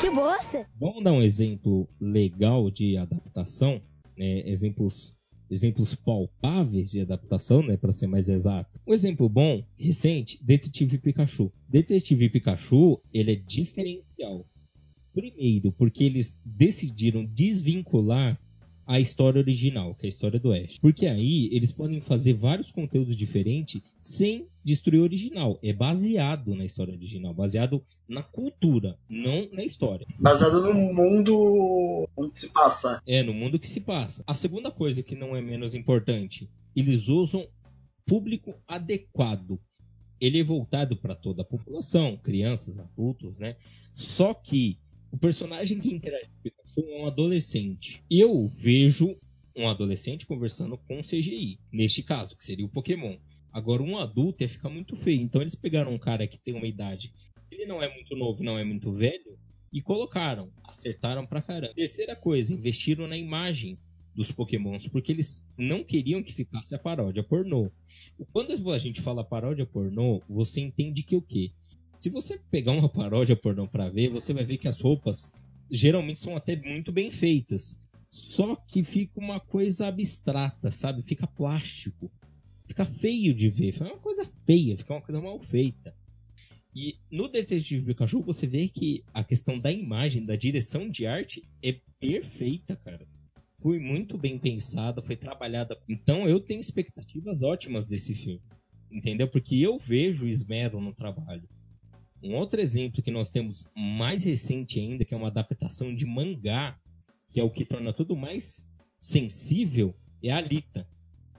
Que bosta! Vamos dar um exemplo legal de adaptação, né? Exemplos exemplos palpáveis de adaptação, né, para ser mais exato. Um exemplo bom, recente, Detetive Pikachu. Detetive Pikachu, ele é diferencial. Primeiro, porque eles decidiram desvincular a história original, que é a história do Ash. Porque aí eles podem fazer vários conteúdos diferentes sem destruir o original. É baseado na história original, baseado na cultura, não na história. Baseado no mundo onde se passa. É, no mundo que se passa. A segunda coisa que não é menos importante, eles usam público adequado. Ele é voltado para toda a população, crianças, adultos, né? Só que o personagem que interage com um adolescente. Eu vejo um adolescente conversando com CGI, neste caso, que seria o Pokémon. Agora, um adulto ia ficar muito feio. Então, eles pegaram um cara que tem uma idade. Ele não é muito novo, não é muito velho. E colocaram. Acertaram pra caramba. Terceira coisa, investiram na imagem dos Pokémons. Porque eles não queriam que ficasse a paródia pornô. Quando a gente fala paródia pornô, você entende que o quê? Se você pegar uma paródia pornô pra ver, você vai ver que as roupas geralmente são até muito bem feitas. Só que fica uma coisa abstrata, sabe? Fica plástico. Fica feio de ver. Fica uma coisa feia, fica uma coisa mal feita. E no Detetive Pikachu você vê que a questão da imagem, da direção de arte é perfeita, cara. Foi muito bem pensada, foi trabalhada. Então eu tenho expectativas ótimas desse filme. Entendeu? Porque eu vejo esmero no trabalho. Um outro exemplo que nós temos mais recente ainda, que é uma adaptação de mangá, que é o que torna tudo mais sensível, é a Alita.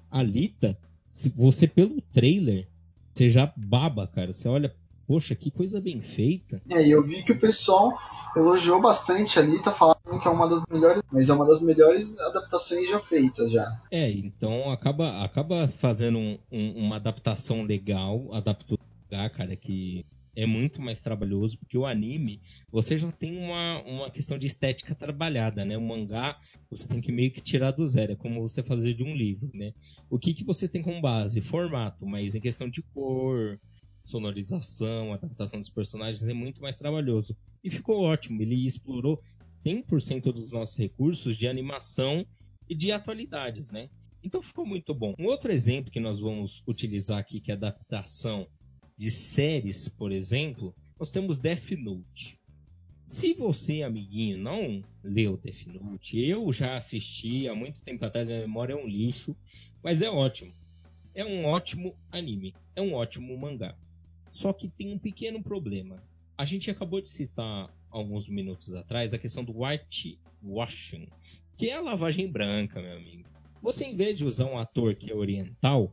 A Alita, se você pelo trailer, você já baba, cara. Você olha, poxa, que coisa bem feita. É, eu vi que o pessoal elogiou bastante a Alita, falando que é uma das melhores, mas é uma das melhores adaptações já feitas já. É, então acaba, acaba fazendo um, um, uma adaptação legal, adaptou cara, que é muito mais trabalhoso, porque o anime, você já tem uma, uma questão de estética trabalhada, né? O mangá, você tem que meio que tirar do zero, é como você fazer de um livro, né? O que, que você tem como base? Formato, mas em questão de cor, sonorização, adaptação dos personagens, é muito mais trabalhoso. E ficou ótimo, ele explorou 100% dos nossos recursos de animação e de atualidades, né? Então ficou muito bom. Um outro exemplo que nós vamos utilizar aqui, que é adaptação de séries, por exemplo, nós temos Death Note. Se você, amiguinho, não leu Death Note, eu já assisti há muito tempo atrás, a memória é um lixo, mas é ótimo. é um ótimo anime, é um ótimo mangá. Só que tem um pequeno problema. A gente acabou de citar alguns minutos atrás a questão do whitewashing, que é a lavagem branca, meu amigo. Você, em vez de usar um ator que é oriental,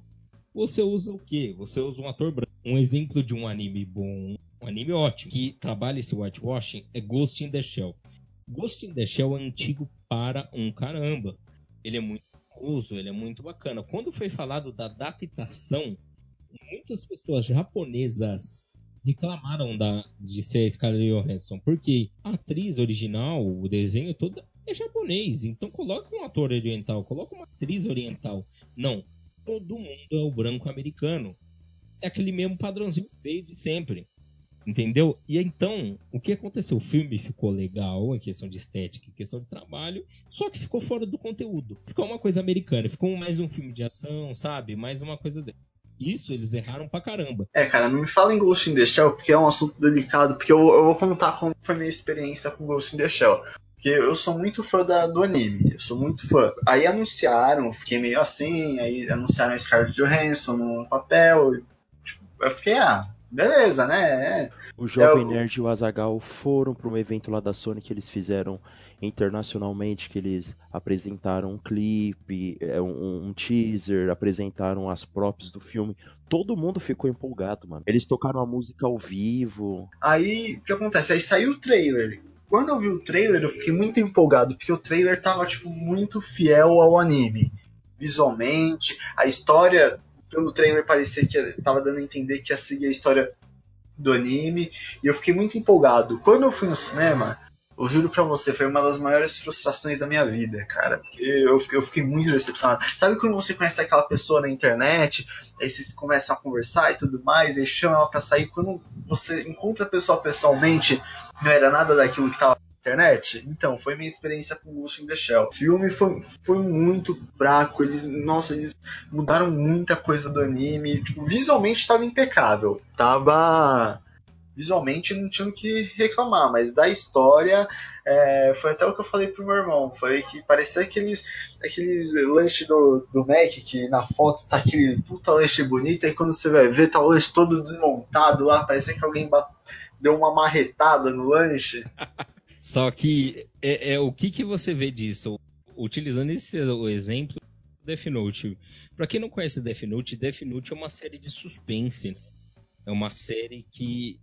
você usa o quê? Você usa um ator branco. Um exemplo de um anime bom, um anime ótimo, que trabalha esse whitewashing, é Ghost in the Shell. Ghost in the Shell é antigo para um caramba. Ele é muito famoso, ele é muito bacana. Quando foi falado da adaptação, muitas pessoas japonesas reclamaram da, de ser a Scarlett Johansson, porque a atriz original, o desenho todo é japonês, então coloca um ator oriental, coloca uma atriz oriental. Não, todo mundo é o branco americano. É aquele mesmo padrãozinho feio de sempre. Entendeu? E então, o que aconteceu? O filme ficou legal em questão de estética, em questão de trabalho, só que ficou fora do conteúdo. Ficou uma coisa americana, ficou mais um filme de ação, sabe? Mais uma coisa dele. Isso eles erraram pra caramba. É, cara, não me fala em Ghost in the Shell, porque é um assunto delicado, porque eu, eu vou contar como foi minha experiência com Ghost in the Shell. Porque eu sou muito fã da, do anime, eu sou muito fã. Aí anunciaram, fiquei meio assim, aí anunciaram a Scarlett Johansson no papel. Tipo, eu fiquei, ah, beleza, né? É. O Jovem é, Nerd e o Azagal foram para um evento lá da Sony que eles fizeram internacionalmente, que eles apresentaram um clipe, é, um, um teaser, apresentaram as props do filme. Todo mundo ficou empolgado, mano. Eles tocaram a música ao vivo. Aí, o que acontece? Aí saiu o trailer. Quando eu vi o trailer, eu fiquei muito empolgado, porque o trailer tava, tipo, muito fiel ao anime. Visualmente, a história, pelo trailer parecia que tava dando a entender que ia seguir a história do anime, e eu fiquei muito empolgado. Quando eu fui no cinema, eu juro pra você, foi uma das maiores frustrações da minha vida, cara. Porque eu fiquei, eu fiquei muito decepcionado. Sabe quando você conhece aquela pessoa na internet, aí vocês começam a conversar e tudo mais, aí chama ela pra sair. Quando você encontra a pessoa pessoalmente, não era nada daquilo que tava na internet? Então, foi minha experiência com Ghost in the Shell. O filme foi, foi muito fraco, eles, nossa, eles mudaram muita coisa do anime. Tipo, visualmente estava impecável. Tava visualmente não tinham que reclamar, mas da história é, foi até o que eu falei pro meu irmão, foi que parecia aqueles, aqueles lanches do, do Mac, que na foto tá aquele puta lanche bonito, aí quando você vai ver tá o lanche todo desmontado lá, parecia que alguém deu uma marretada no lanche. <laughs> Só que é, é, o que, que você vê disso? Utilizando esse exemplo Death Note. Pra quem não conhece Death Note, Death Note é uma série de suspense. Né? É uma série que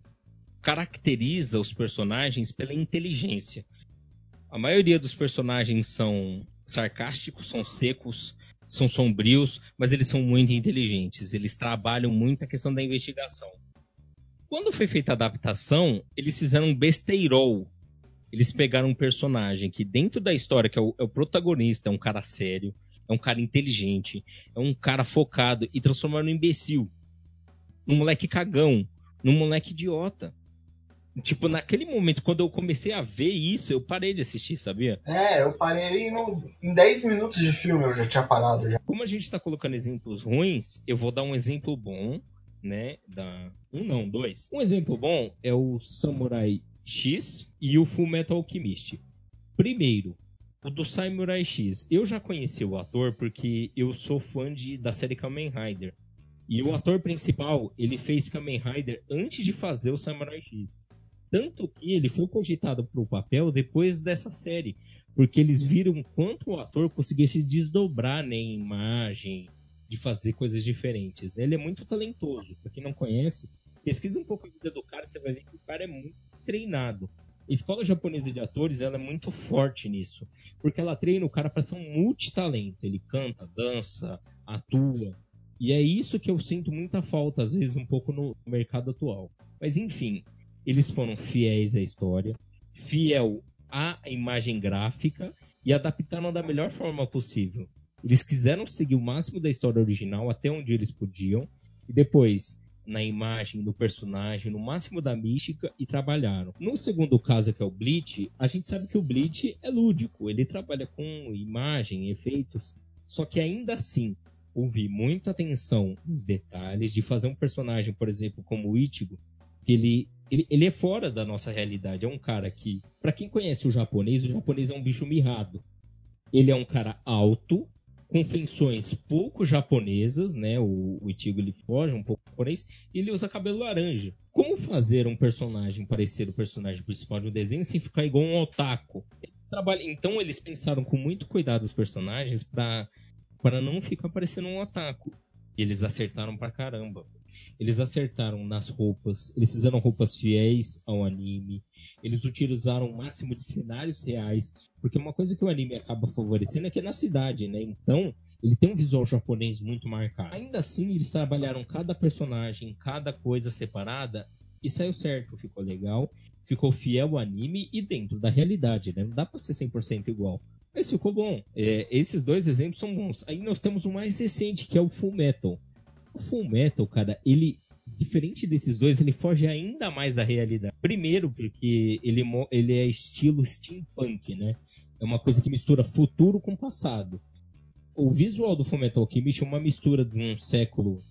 caracteriza os personagens pela inteligência. A maioria dos personagens são sarcásticos, são secos, são sombrios, mas eles são muito inteligentes. Eles trabalham muito a questão da investigação. Quando foi feita a adaptação, eles fizeram um besteirol. Eles pegaram um personagem que, dentro da história, que é o, é o protagonista, é um cara sério, é um cara inteligente, é um cara focado, e transformaram em imbecil. Num moleque cagão, num moleque idiota. Tipo, naquele momento, quando eu comecei a ver isso, eu parei de assistir, sabia? É, eu parei no... em 10 minutos de filme, eu já tinha parado. Já. Como a gente tá colocando exemplos ruins, eu vou dar um exemplo bom, né? Da... Um não, dois. Um exemplo bom é o Samurai X e o Full Metal Alchemist. Primeiro, o do Samurai X. Eu já conheci o ator porque eu sou fã de, da série Kamen Rider. E o ator principal, ele fez Kamen Rider antes de fazer o Samurai X. Tanto que ele foi cogitado para o papel depois dessa série, porque eles viram quanto o ator conseguia se desdobrar né, em imagem, de fazer coisas diferentes. Né? Ele é muito talentoso. Para quem não conhece, pesquisa um pouco a vida do cara, você vai ver que o cara é muito treinado. A escola japonesa de atores ela é muito forte nisso, porque ela treina o cara para ser um multitalento. Ele canta, dança, atua. E é isso que eu sinto muita falta, às vezes, um pouco no mercado atual. Mas enfim, eles foram fiéis à história, fiel à imagem gráfica e adaptaram da melhor forma possível. Eles quiseram seguir o máximo da história original até onde eles podiam e depois na imagem, no personagem, no máximo da mística e trabalharam. No segundo caso, que é o Bleach, a gente sabe que o Bleach é lúdico, ele trabalha com imagem, efeitos, só que ainda assim houve muita atenção nos detalhes de fazer um personagem, por exemplo, como o Ichigo, que ele ele, ele é fora da nossa realidade. É um cara que, para quem conhece o japonês, o japonês é um bicho mirrado. Ele é um cara alto, com feições pouco japonesas, né? O, o Ichigo ele foge um pouco japonês e ele usa cabelo laranja. Como fazer um personagem parecer o personagem principal de um desenho sem ficar igual um otaku? Então eles pensaram com muito cuidado os personagens para para não ficar parecendo um otaku. E eles acertaram pra caramba. Eles acertaram nas roupas, eles fizeram roupas fiéis ao anime, eles utilizaram o máximo de cenários reais, porque uma coisa que o anime acaba favorecendo é que é na cidade, né? Então, ele tem um visual japonês muito marcado. Ainda assim, eles trabalharam cada personagem, cada coisa separada e saiu certo, ficou legal, ficou fiel ao anime e dentro da realidade, né? Não dá pra ser 100% igual. Mas ficou bom. É, esses dois exemplos são bons. Aí nós temos o mais recente, que é o Full Metal. O Full Metal, cara, ele diferente desses dois, ele foge ainda mais da realidade. Primeiro, porque ele, ele é estilo steampunk, né? É uma coisa que mistura futuro com passado. O visual do Fullmetal Alchemist é uma mistura de um século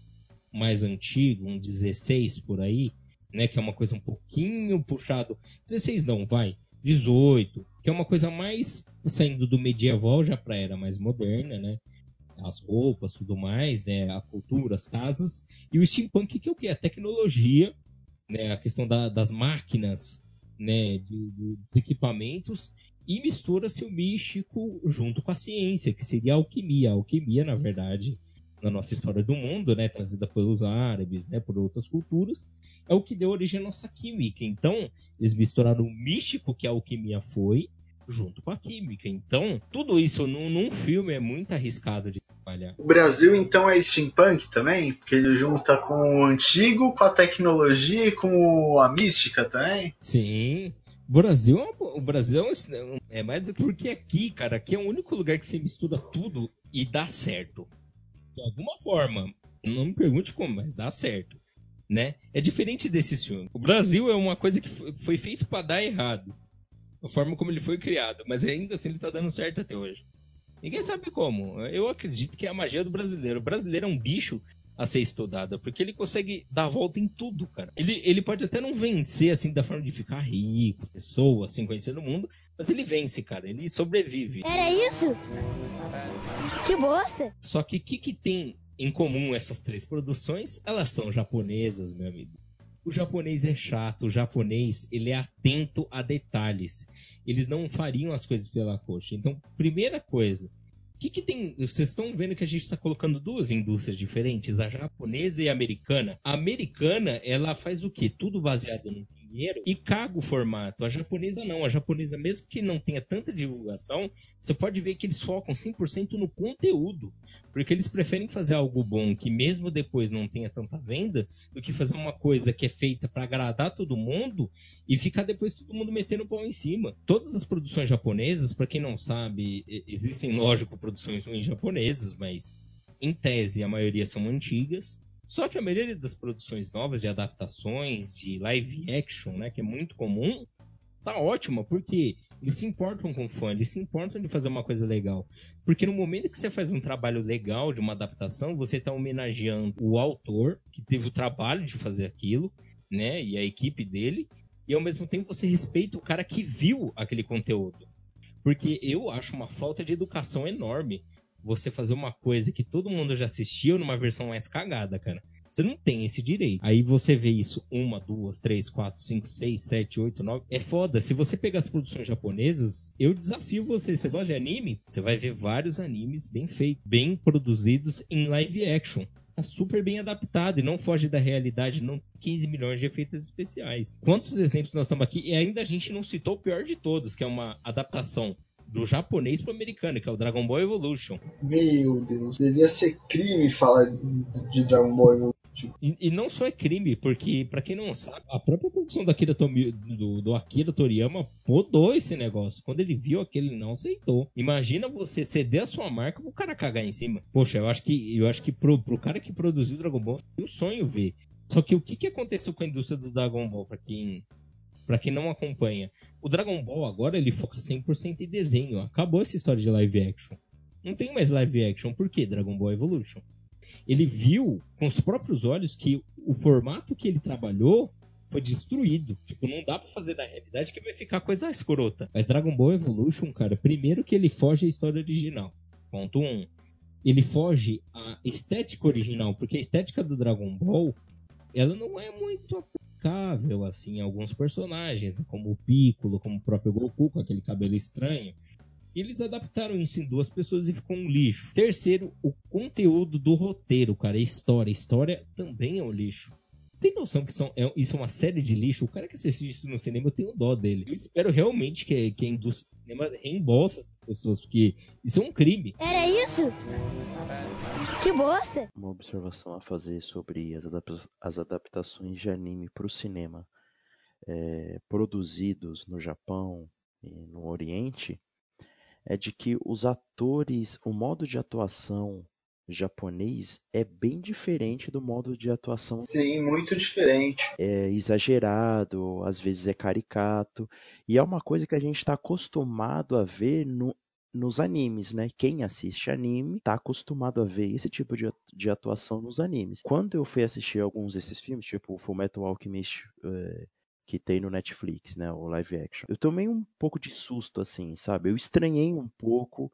mais antigo, um 16 por aí, né? Que é uma coisa um pouquinho puxado. 16 não, vai. 18, que é uma coisa mais saindo do medieval já para era mais moderna, né? As roupas, tudo mais, né, a cultura, as casas, e o steampunk que é o que? A tecnologia, né, a questão da, das máquinas, né, de, de equipamentos, e mistura-se o místico junto com a ciência, que seria a alquimia. A alquimia, na verdade, na nossa história do mundo, né, trazida pelos árabes, né, por outras culturas, é o que deu origem à nossa química. Então, eles misturaram o místico que a alquimia foi, junto com a química. Então, tudo isso num, num filme é muito arriscado de O Brasil, então, é steampunk também? Porque ele junta com o antigo, com a tecnologia e com a mística também? Sim. O Brasil, é o Brasil é, é mais do que porque aqui, cara, aqui é o único lugar que você mistura tudo e dá certo. De alguma forma. Não me pergunte como, mas dá certo. Né? É diferente desse filme. O Brasil é uma coisa que foi feito para dar errado a forma como ele foi criado, mas ainda assim ele tá dando certo até hoje. Ninguém sabe como. Eu acredito que é a magia do brasileiro. O brasileiro é um bicho a ser estudado, porque ele consegue dar a volta em tudo, cara. Ele, ele pode até não vencer, assim, da forma de ficar rico, pessoa, assim, conhecendo o mundo, mas ele vence, cara. Ele sobrevive. Era isso? Que bosta! Só que o que, que tem em comum essas três produções? Elas são japonesas, meu amigo. O japonês é chato, o japonês ele é atento a detalhes. Eles não fariam as coisas pela coxa. Então, primeira coisa, o que, que tem. Vocês estão vendo que a gente está colocando duas indústrias diferentes, a japonesa e a americana. A americana, ela faz o quê? Tudo baseado no dinheiro e caga o formato. A japonesa não. A japonesa, mesmo que não tenha tanta divulgação, você pode ver que eles focam 100% no conteúdo. Porque eles preferem fazer algo bom que mesmo depois não tenha tanta venda, do que fazer uma coisa que é feita para agradar todo mundo e ficar depois todo mundo metendo o em cima. Todas as produções japonesas, para quem não sabe, existem, lógico, produções ruins japonesas, mas em tese a maioria são antigas. Só que a maioria das produções novas, de adaptações, de live action, né, que é muito comum, tá ótima, porque eles se importam com o fã, eles se importam de fazer uma coisa legal. Porque no momento que você faz um trabalho legal de uma adaptação, você está homenageando o autor, que teve o trabalho de fazer aquilo, né? E a equipe dele, e ao mesmo tempo você respeita o cara que viu aquele conteúdo. Porque eu acho uma falta de educação enorme você fazer uma coisa que todo mundo já assistiu numa versão mais cagada, cara. Você não tem esse direito. Aí você vê isso uma, duas, três, quatro, cinco, seis, sete, oito, nove. É foda. Se você pegar as produções japonesas, eu desafio você. Você gosta de anime? Você vai ver vários animes bem feitos, bem produzidos em live action tá super bem adaptado e não foge da realidade, não 15 milhões de efeitos especiais. Quantos exemplos nós estamos aqui? E ainda a gente não citou o pior de todos, que é uma adaptação do japonês pro americano, que é o Dragon Ball Evolution. Meu Deus, devia ser crime falar de Dragon Ball Evolution. E, e, não só é crime, porque, para quem não sabe, a própria produção do Akira, Tomi, do, do Akira Toriyama podou esse negócio. Quando ele viu aquele, ele não aceitou. Imagina você ceder a sua marca pro cara cagar em cima. Poxa, eu acho que, eu acho que pro, pro cara que produziu Dragon Ball, foi um sonho ver. Só que o que, que aconteceu com a indústria do Dragon Ball, para quem para quem não acompanha, o Dragon Ball agora ele foca 100% em desenho. Acabou essa história de live action. Não tem mais live action. Por quê? Dragon Ball Evolution ele viu com os próprios olhos que o formato que ele trabalhou foi destruído. Tipo, não dá para fazer na realidade que vai ficar coisa escrota. Mas Dragon Ball Evolution, cara, primeiro que ele foge à história original. Ponto 1. Um. ele foge à estética original, porque a estética do Dragon Ball, ela não é muito aplicável assim alguns personagens, né? como o Piccolo, como o próprio Goku com aquele cabelo estranho. Eles adaptaram isso em duas pessoas e ficou um lixo. Terceiro, o conteúdo do roteiro, cara, história. História também é um lixo. Tem noção que são, é, isso é uma série de lixo? O cara que assiste isso no cinema, eu tenho dó dele. Eu espero realmente que, que a indústria do cinema reembolse essas pessoas, porque isso é um crime. Era isso? Que bosta! Uma observação a fazer sobre as, adap as adaptações de anime para o cinema é, produzidos no Japão e no Oriente é de que os atores, o modo de atuação japonês é bem diferente do modo de atuação. Sim, muito diferente. É exagerado, às vezes é caricato, e é uma coisa que a gente está acostumado a ver no, nos animes, né? Quem assiste anime está acostumado a ver esse tipo de, de atuação nos animes. Quando eu fui assistir alguns desses filmes, tipo o Fullmetal Alchemist, é, que tem no Netflix, né, o live action. Eu tomei um pouco de susto assim, sabe? Eu estranhei um pouco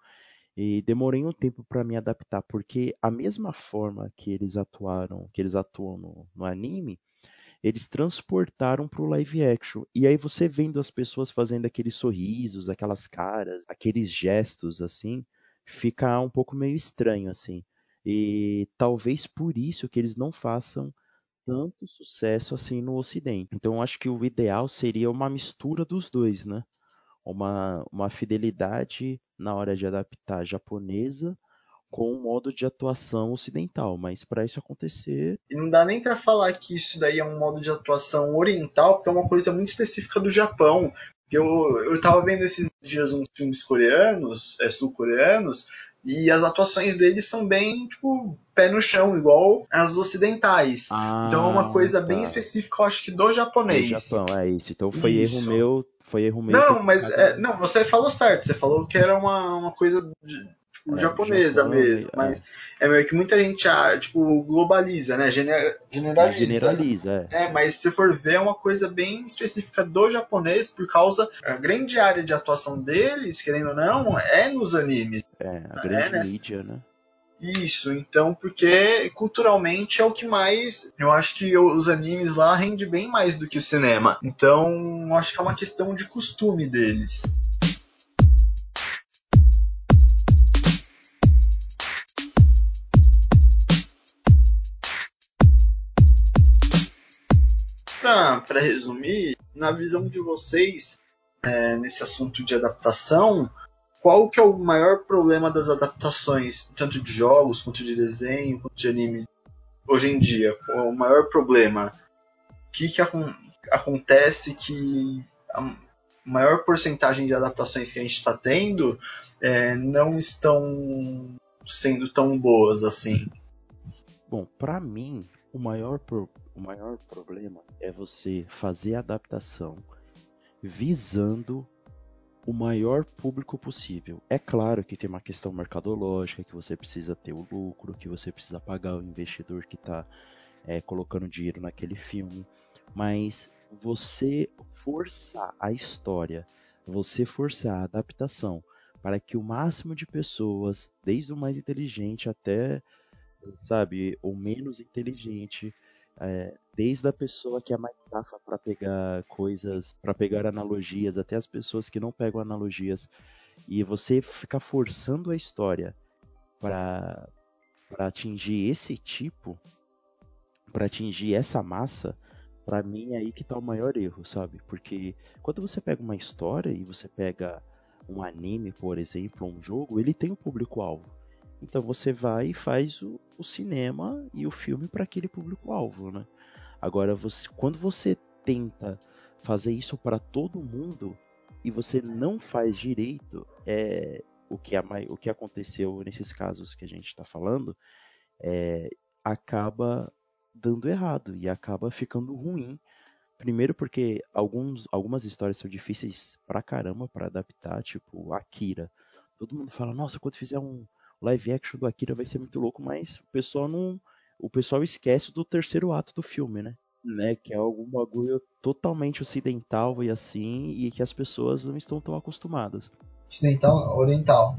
e demorei um tempo para me adaptar, porque a mesma forma que eles atuaram, que eles atuam no, no anime, eles transportaram para o live action. E aí você vendo as pessoas fazendo aqueles sorrisos, aquelas caras, aqueles gestos assim, fica um pouco meio estranho assim. E talvez por isso que eles não façam tanto sucesso assim no ocidente. Então acho que o ideal seria uma mistura dos dois, né? Uma, uma fidelidade na hora de adaptar japonesa com o modo de atuação ocidental, mas para isso acontecer. E não dá nem para falar que isso daí é um modo de atuação oriental, porque é uma coisa muito específica do Japão. Eu, eu tava vendo esses dias uns filmes coreanos, é, sul-coreanos, e as atuações deles são bem, tipo, pé no chão, igual as ocidentais. Ah, então é uma coisa tá. bem específica, eu acho que do japonês. Do Japão, é isso. Então foi Isso. erro meu foi erro meu. Não, mas é, não, você falou certo. Você falou que era uma, uma coisa de, É, japonesa Japão, mesmo. é. Mas é meio que muita gente ah, tipo, globaliza, né? Gener- generaliza. generaliza, é. É, mas se for ver, é uma coisa bem específica do japonês, por causa a grande área de atuação deles, querendo ou não, é nos animes. É, a grande né? mídia, né? Isso, então, porque culturalmente é o que mais. Eu acho que os animes lá rendem bem mais do que o cinema. Então, acho que é uma questão de costume deles. Para resumir, na visão de vocês, é, nesse assunto de adaptação, qual que é o maior problema das adaptações, tanto de jogos, quanto de desenho, quanto de anime, hoje em dia? Qual é o maior problema? O que, que acon- acontece que a maior porcentagem de adaptações que a gente está tendo é, não estão sendo tão boas assim? Bom, pra mim, o maior, pro- o maior problema é você fazer a adaptação visando o maior público possível. É claro que tem uma questão mercadológica, que você precisa ter o lucro, que você precisa pagar o investidor que está colocando dinheiro naquele filme, mas você forçar a história, você forçar a adaptação para que o máximo de pessoas, desde o mais inteligente até sabe, o menos inteligente, é, desde a pessoa que é mais safa para pegar coisas, para pegar analogias, até as pessoas que não pegam analogias, e você ficar forçando a história para para atingir esse tipo, para atingir essa massa, para mim é aí que tá o maior erro, sabe? Porque quando você pega uma história e você pega um anime, por exemplo, um jogo, ele tem um público-alvo. Então você vai e faz o, o cinema e o filme para aquele público-alvo, né? Agora, você, quando você tenta fazer isso para todo mundo e você não faz direito, é o que, a, o que aconteceu nesses casos que a gente está falando, é, acaba dando errado e acaba ficando ruim. Primeiro porque alguns, algumas histórias são difíceis pra caramba para adaptar, tipo Akira. Todo mundo fala, nossa, quando fizer um live action do Akira vai ser muito louco, mas o pessoal não. O pessoal esquece do terceiro ato do filme, né? Né, que é algum bagulho totalmente ocidental e assim, e que as pessoas não estão tão acostumadas. Ocidental, oriental.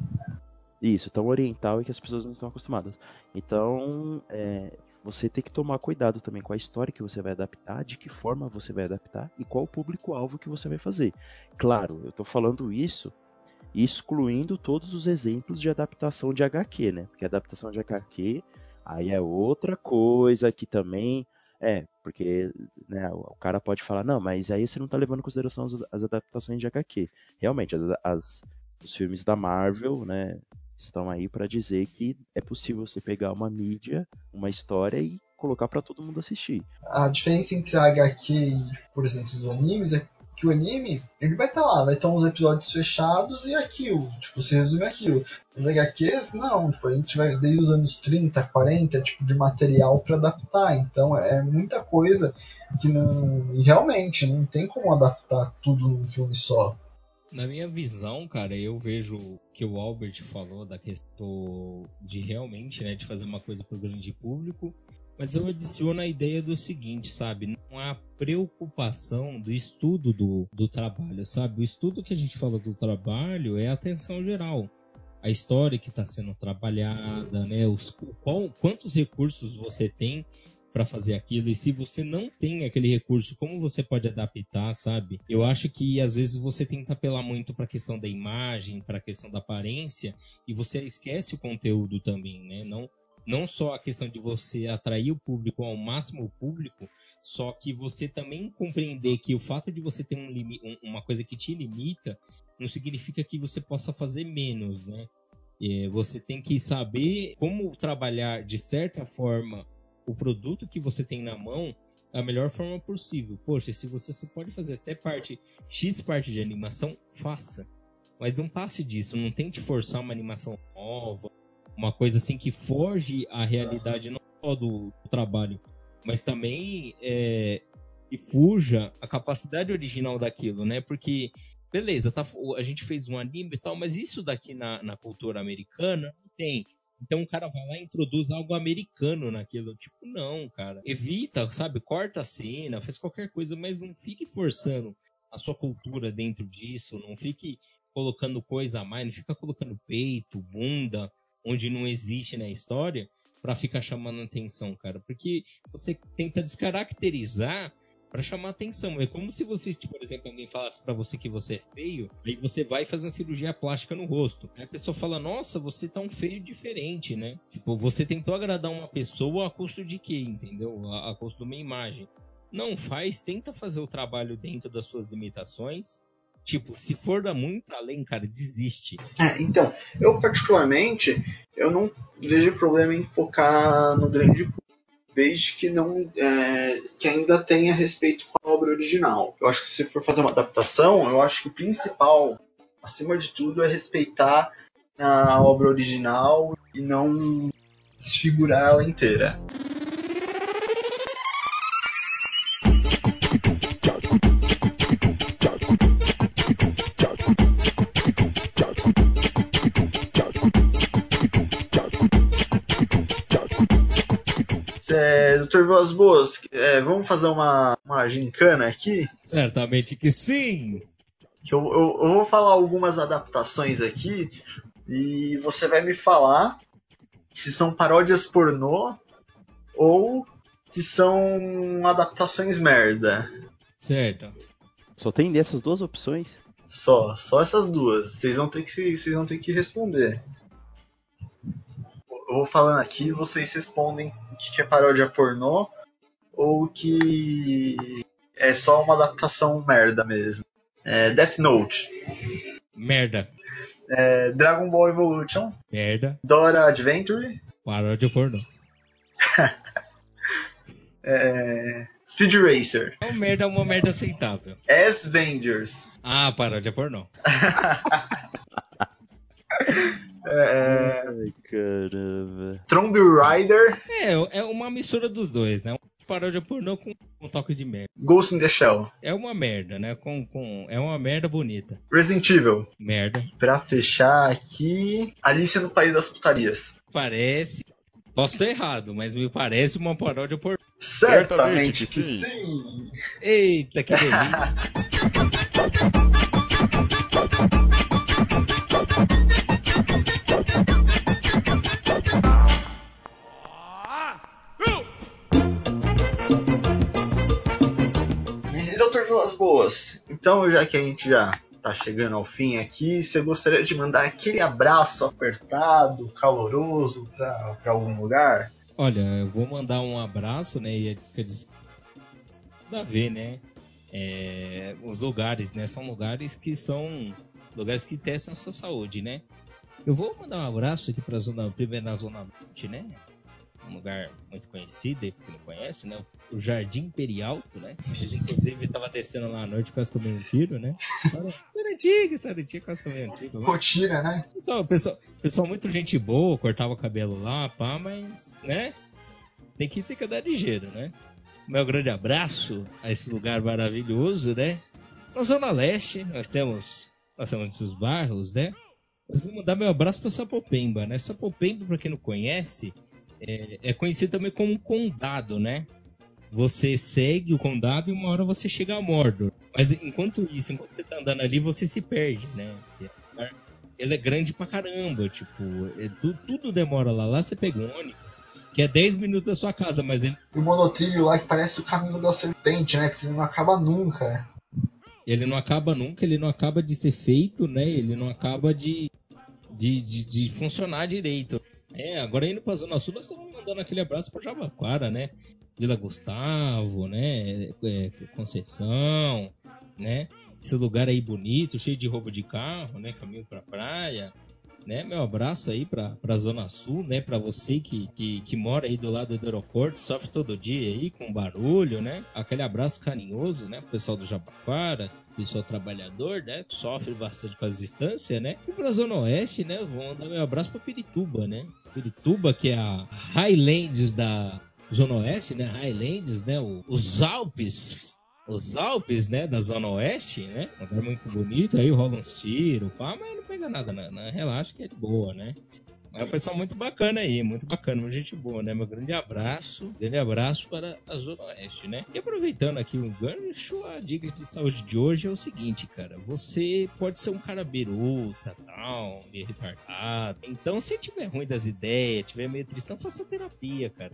Isso, tão oriental e que as pessoas não estão acostumadas. Então, é, você tem que tomar cuidado também com a história que você vai adaptar, de que forma você vai adaptar e qual o público-alvo que você vai fazer. Claro, eu estou falando isso excluindo todos os exemplos de adaptação de HQ, né? Porque adaptação de HQ aí é outra coisa que também é, porque né, o cara pode falar, não, mas aí você não está levando em consideração as, as, adaptações de HQ. Realmente, as, as, os filmes da Marvel, né, estão aí para dizer que é possível você pegar uma mídia, uma história e colocar para todo mundo assistir. A diferença entre a HQ e, por exemplo, os animes é que o anime, ele vai estar tá lá, vai estar tá uns episódios fechados e aquilo, tipo, você resume aquilo. As HQs, não, tipo, a gente vai desde os anos 30, 40, tipo, de material para adaptar, então é muita coisa que não, e realmente, não tem como adaptar tudo num filme só. Na minha visão, cara, eu vejo que o Albert falou da questão de realmente, né, de fazer uma coisa para o grande público mas eu adiciono a ideia do seguinte, sabe? Não há preocupação do estudo do, do trabalho, sabe? O estudo que a gente fala do trabalho é a atenção geral. A história que está sendo trabalhada, né? Os, qual, quantos recursos você tem para fazer aquilo e se você não tem aquele recurso, como você pode adaptar, sabe? Eu acho que às vezes você tenta apelar muito para a questão da imagem, para a questão da aparência e você esquece o conteúdo também, né? Não não só a questão de você atrair o público ao máximo público, só que você também compreender que o fato de você ter um, uma coisa que te limita não significa que você possa fazer menos, né? É, você tem que saber como trabalhar de certa forma o produto que você tem na mão da melhor forma possível. Poxa, se você só pode fazer até parte X parte de animação, faça. Mas não passe disso, não tente forçar uma animação nova, uma coisa assim que foge à realidade não só do, do trabalho, mas também é, que fuja a capacidade original daquilo, né? Porque, beleza, tá, a gente fez um anime e tal, mas isso daqui na, na cultura americana não tem. Então o cara vai lá e introduz algo americano naquilo. Tipo, não, cara. Evita, sabe? Corta a cena, faz qualquer coisa, mas não fique forçando a sua cultura dentro disso. Não fique colocando coisa a mais, não fica colocando peito, bunda, onde não existe na história para ficar chamando atenção, cara. Porque você tenta descaracterizar para chamar atenção. É como se você, tipo, por exemplo, alguém falasse para você que você é feio, aí você vai fazer uma cirurgia plástica no rosto. Aí a pessoa fala: "Nossa, você tá um feio diferente, né?" Tipo, você tentou agradar uma pessoa a custo de quê, entendeu? A, a custo de uma imagem. Não faz, tenta fazer o trabalho dentro das suas limitações Tipo, se for dar muito além, cara, desiste. É, então, eu particularmente, eu não vejo problema em focar no grande público, desde que não é, que ainda tenha respeito com a obra original. Eu acho que se for fazer uma adaptação, eu acho que o principal, acima de tudo, é respeitar a obra original e não desfigurar ela inteira. Dr. Voz Boas, é, vamos fazer uma, uma gincana aqui? Certamente que sim! Eu, eu, eu, vou falar algumas adaptações aqui e você vai me falar se são paródias pornô ou se são adaptações merda. Certo. Só tem dessas duas opções? Só, só essas duas. Vocês vão ter que, vocês vão ter que responder eu vou falando aqui vocês respondem que é paródia pornô ou que é só uma adaptação merda mesmo. É Death Note. Merda. É Dragon Ball Evolution. Merda. Dora Adventure. Paródia pornô. <laughs> é, Speed Racer. É uma merda, uma merda aceitável. S-Vengers. Ah, paródia pornô. <laughs> É... Ai, caramba. Tromb Rider. É, é uma mistura dos dois, né? Uma paródia pornô com um toque de merda. Ghost in the Shell. É uma merda, né? Com, com, é uma merda bonita. Resident Evil. Merda. Pra fechar aqui. Alice no País das Putarias. Parece. Posso estar errado, mas me parece uma paródia pornô. Certamente que sim. sim. Eita, que delícia. <laughs> Então, já que a gente já tá chegando ao fim aqui, você gostaria de mandar aquele abraço apertado, caloroso para algum lugar? Olha, eu vou mandar um abraço, né? E a dica de a ver, né? É, os lugares, né? São lugares que são lugares que testam a sua saúde, né? Eu vou mandar um abraço aqui para zona, primeiro na zona norte, né? Um lugar muito conhecido, aí porque não conhece, né? O Jardim Imperialto, né? Eles, inclusive, tava descendo lá à noite, quase tomei um tiro, né? História antiga, história antiga, quase tomei um tiro. Né? Rotina, né? Pessoal, pessoal, pessoal, muito gente boa, cortava o cabelo lá, pá, mas, né? Tem que ter que andar ligeiro, né? Meu grande abraço a esse lugar maravilhoso, né? Na Zona Leste, nós temos, nós temos os bairros, né? Mas vou mandar meu abraço para Sapopemba, né? Sapopemba, para quem não conhece, é, é, conhecido também como condado, né? Você segue o condado e uma hora você chega a Mordor. Mas enquanto isso, enquanto você tá andando ali, você se perde, né? Ele é grande pra caramba, tipo, é, tu, tudo demora lá. Lá você pega um ônibus, que é 10 minutos da sua casa, mas ele. O monotrilho lá que parece o caminho da serpente, né? Porque ele não acaba nunca. Ele não acaba nunca, ele não acaba de ser feito, né? Ele não acaba de, de, de, de funcionar direito. É, agora indo pra Zona Sul, nós estamos mandando aquele abraço pro Jabaquara, né? Vila Gustavo, né? É, Conceição, né? Esse lugar aí bonito, cheio de roubo de carro, né? Caminho pra praia né? Meu abraço aí pra, pra Zona Sul, né? Pra você que, que, que mora aí do lado do aeroporto, sofre todo dia aí com barulho, né? Aquele abraço carinhoso, né? Pro pessoal do Jabaquara, pessoal trabalhador, né? Sofre bastante com as distâncias, né? E pra Zona Oeste, né? Vou mandar meu abraço pra Pirituba, né? Pirituba, que é a Highlands da Zona Oeste, né? Highlands, né? os Alpes os Alpes, né, da Zona Oeste, né? Um lugar muito bonito, aí rola uns tiros, pá, mas não pega nada, não, não, relaxa que é de boa, né? É um pessoal muito bacana aí, muito bacana, uma gente boa, né? Meu grande abraço, grande abraço para a Zona Oeste, né? E aproveitando aqui o gancho, a dica de saúde de hoje é o seguinte, cara. Você pode ser um cara biruta, tal, meio retardado. Então, se tiver ruim das ideias, tiver meio tristão, faça terapia, cara.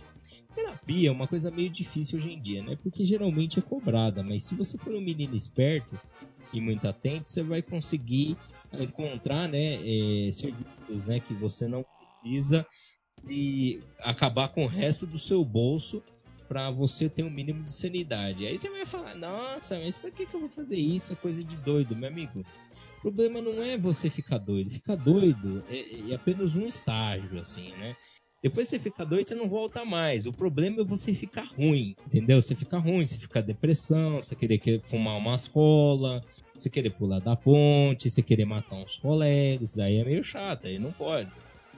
Terapia é uma coisa meio difícil hoje em dia, né? Porque geralmente é cobrada, mas se você for um menino esperto e muito atento, você vai conseguir encontrar né, é, serviços né, que você não precisa de acabar com o resto do seu bolso para você ter um mínimo de sanidade. Aí você vai falar, nossa, mas por que, que eu vou fazer isso? É coisa de doido, meu amigo. O problema não é você ficar doido. Ficar doido é, é apenas um estágio, assim, né? Depois você fica doido, você não volta mais. O problema é você ficar ruim, entendeu? Você ficar ruim, você ficar depressão, você querer fumar uma escola, você querer pular da ponte, você querer matar uns colegas, daí é meio chato, aí não pode.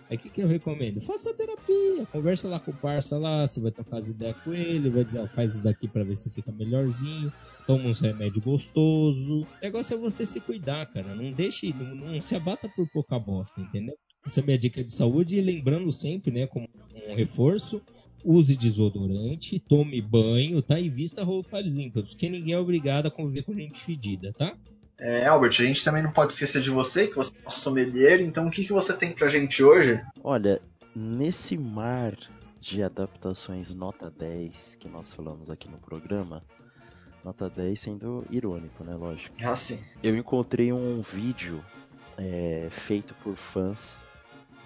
Aí o que, que eu recomendo? Faça terapia, conversa lá com o parça lá, você vai trocar as ideias com ele, vai dizer, ó, faz isso daqui pra ver se fica melhorzinho, toma uns remédios gostoso. O negócio é você se cuidar, cara. Não deixe, não, não se abata por pouca bosta, entendeu? Essa é a minha dica de saúde e lembrando sempre, né, como um reforço, use desodorante, tome banho, tá? E vista roupas limpas, porque ninguém é obrigado a conviver com gente fedida, tá? É, Albert, a gente também não pode esquecer de você, que você é nosso sommelier, então o que, que você tem pra gente hoje? Olha, nesse mar de adaptações nota 10 que nós falamos aqui no programa, nota 10 sendo irônico, né, lógico. Ah, sim. Eu encontrei um vídeo é, feito por fãs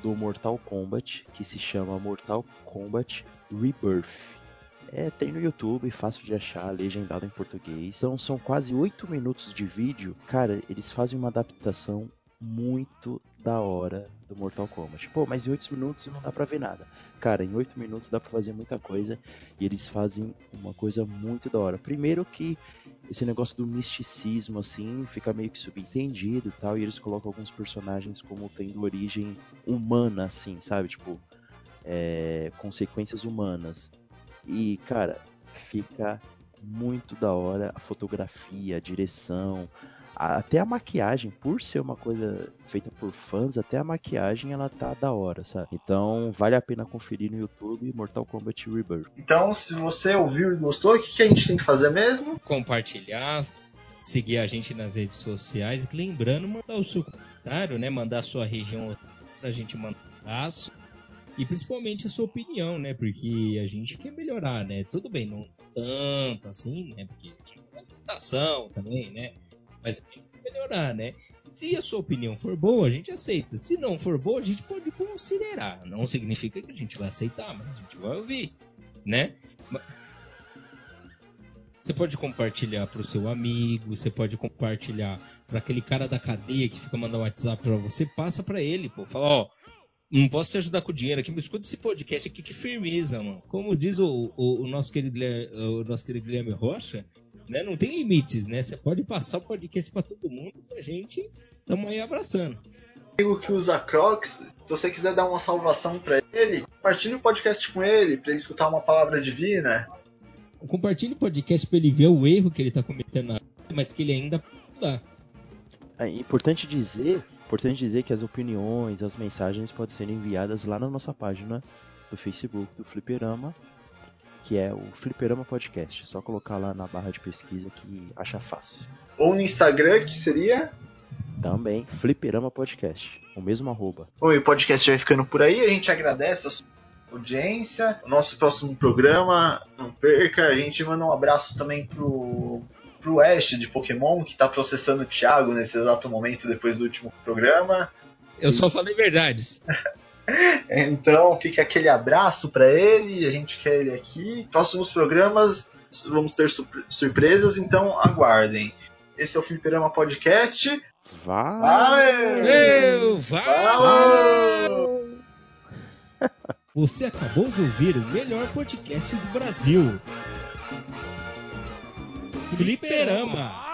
do Mortal Kombat que se chama Mortal Kombat Rebirth. É, tem no YouTube, fácil de achar, legendado em português. Então são quase 8 minutos de vídeo. Cara, eles fazem uma adaptação muito da hora do Mortal Kombat. Pô, mas em 8 minutos não dá pra ver nada. Cara, em 8 minutos dá pra fazer muita coisa e eles fazem uma coisa muito da hora. Primeiro que esse negócio do misticismo, assim, fica meio que subentendido e tal, e eles colocam alguns personagens como tendo origem humana, assim, sabe? Tipo, é, consequências humanas. E, cara, fica muito da hora a fotografia, a direção, até a maquiagem, por ser uma coisa feita por fãs, até a maquiagem ela tá da hora, sabe? Então vale a pena conferir no YouTube Mortal Kombat Rebirth. Então, se você ouviu e gostou, o que, que a gente tem que fazer mesmo? Compartilhar, seguir a gente nas redes sociais, lembrando mandar o seu comentário, né? Mandar a sua região pra gente mandar um abraço. E principalmente a sua opinião, né? Porque a gente quer melhorar, né? Tudo bem, não tanto assim, né? Porque a gente adaptação também, né? Mas tem que melhorar, né? Se a sua opinião for boa, a gente aceita. Se não for boa, a gente pode considerar. Não significa que a gente vai aceitar, mas a gente vai ouvir, né? Você pode compartilhar para o seu amigo, você pode compartilhar para aquele cara da cadeia que fica mandando WhatsApp para você, passa para ele, pô. Fala, ó, não posso te ajudar com dinheiro aqui, mas escuta esse podcast aqui, que firmeza, mano. Como diz o, o, o nosso, querido, o nosso querido Guilherme Rocha, né? Não tem limites, né? Você pode passar o podcast para todo mundo a gente tamo aí abraçando. Amigo que usa Crocs, se você quiser dar uma salvação para ele, compartilhe o podcast com ele, para ele escutar uma palavra divina. Compartilhe o podcast para ele ver o erro que ele tá cometendo, mas que ele ainda dá. É importante dizer, importante dizer que as opiniões, as mensagens podem ser enviadas lá na nossa página do Facebook do Fliperama que é o Fliperama Podcast. Só colocar lá na barra de pesquisa que acha fácil. Ou no Instagram, que seria? Também, Fliperama Podcast. O mesmo arroba. Bom, e o podcast vai ficando por aí. A gente agradece a sua audiência. O nosso próximo programa, não perca. A gente manda um abraço também pro, pro Ash de Pokémon, que tá processando o Thiago nesse exato momento depois do último programa. Eu só falei verdades. <laughs> Então fica aquele abraço para ele, a gente quer ele aqui. Próximos programas vamos ter surpresas, então aguardem. Esse é o Fliperama Podcast. Valeu! Valeu! Você acabou de ouvir o melhor podcast do Brasil. Fliperama.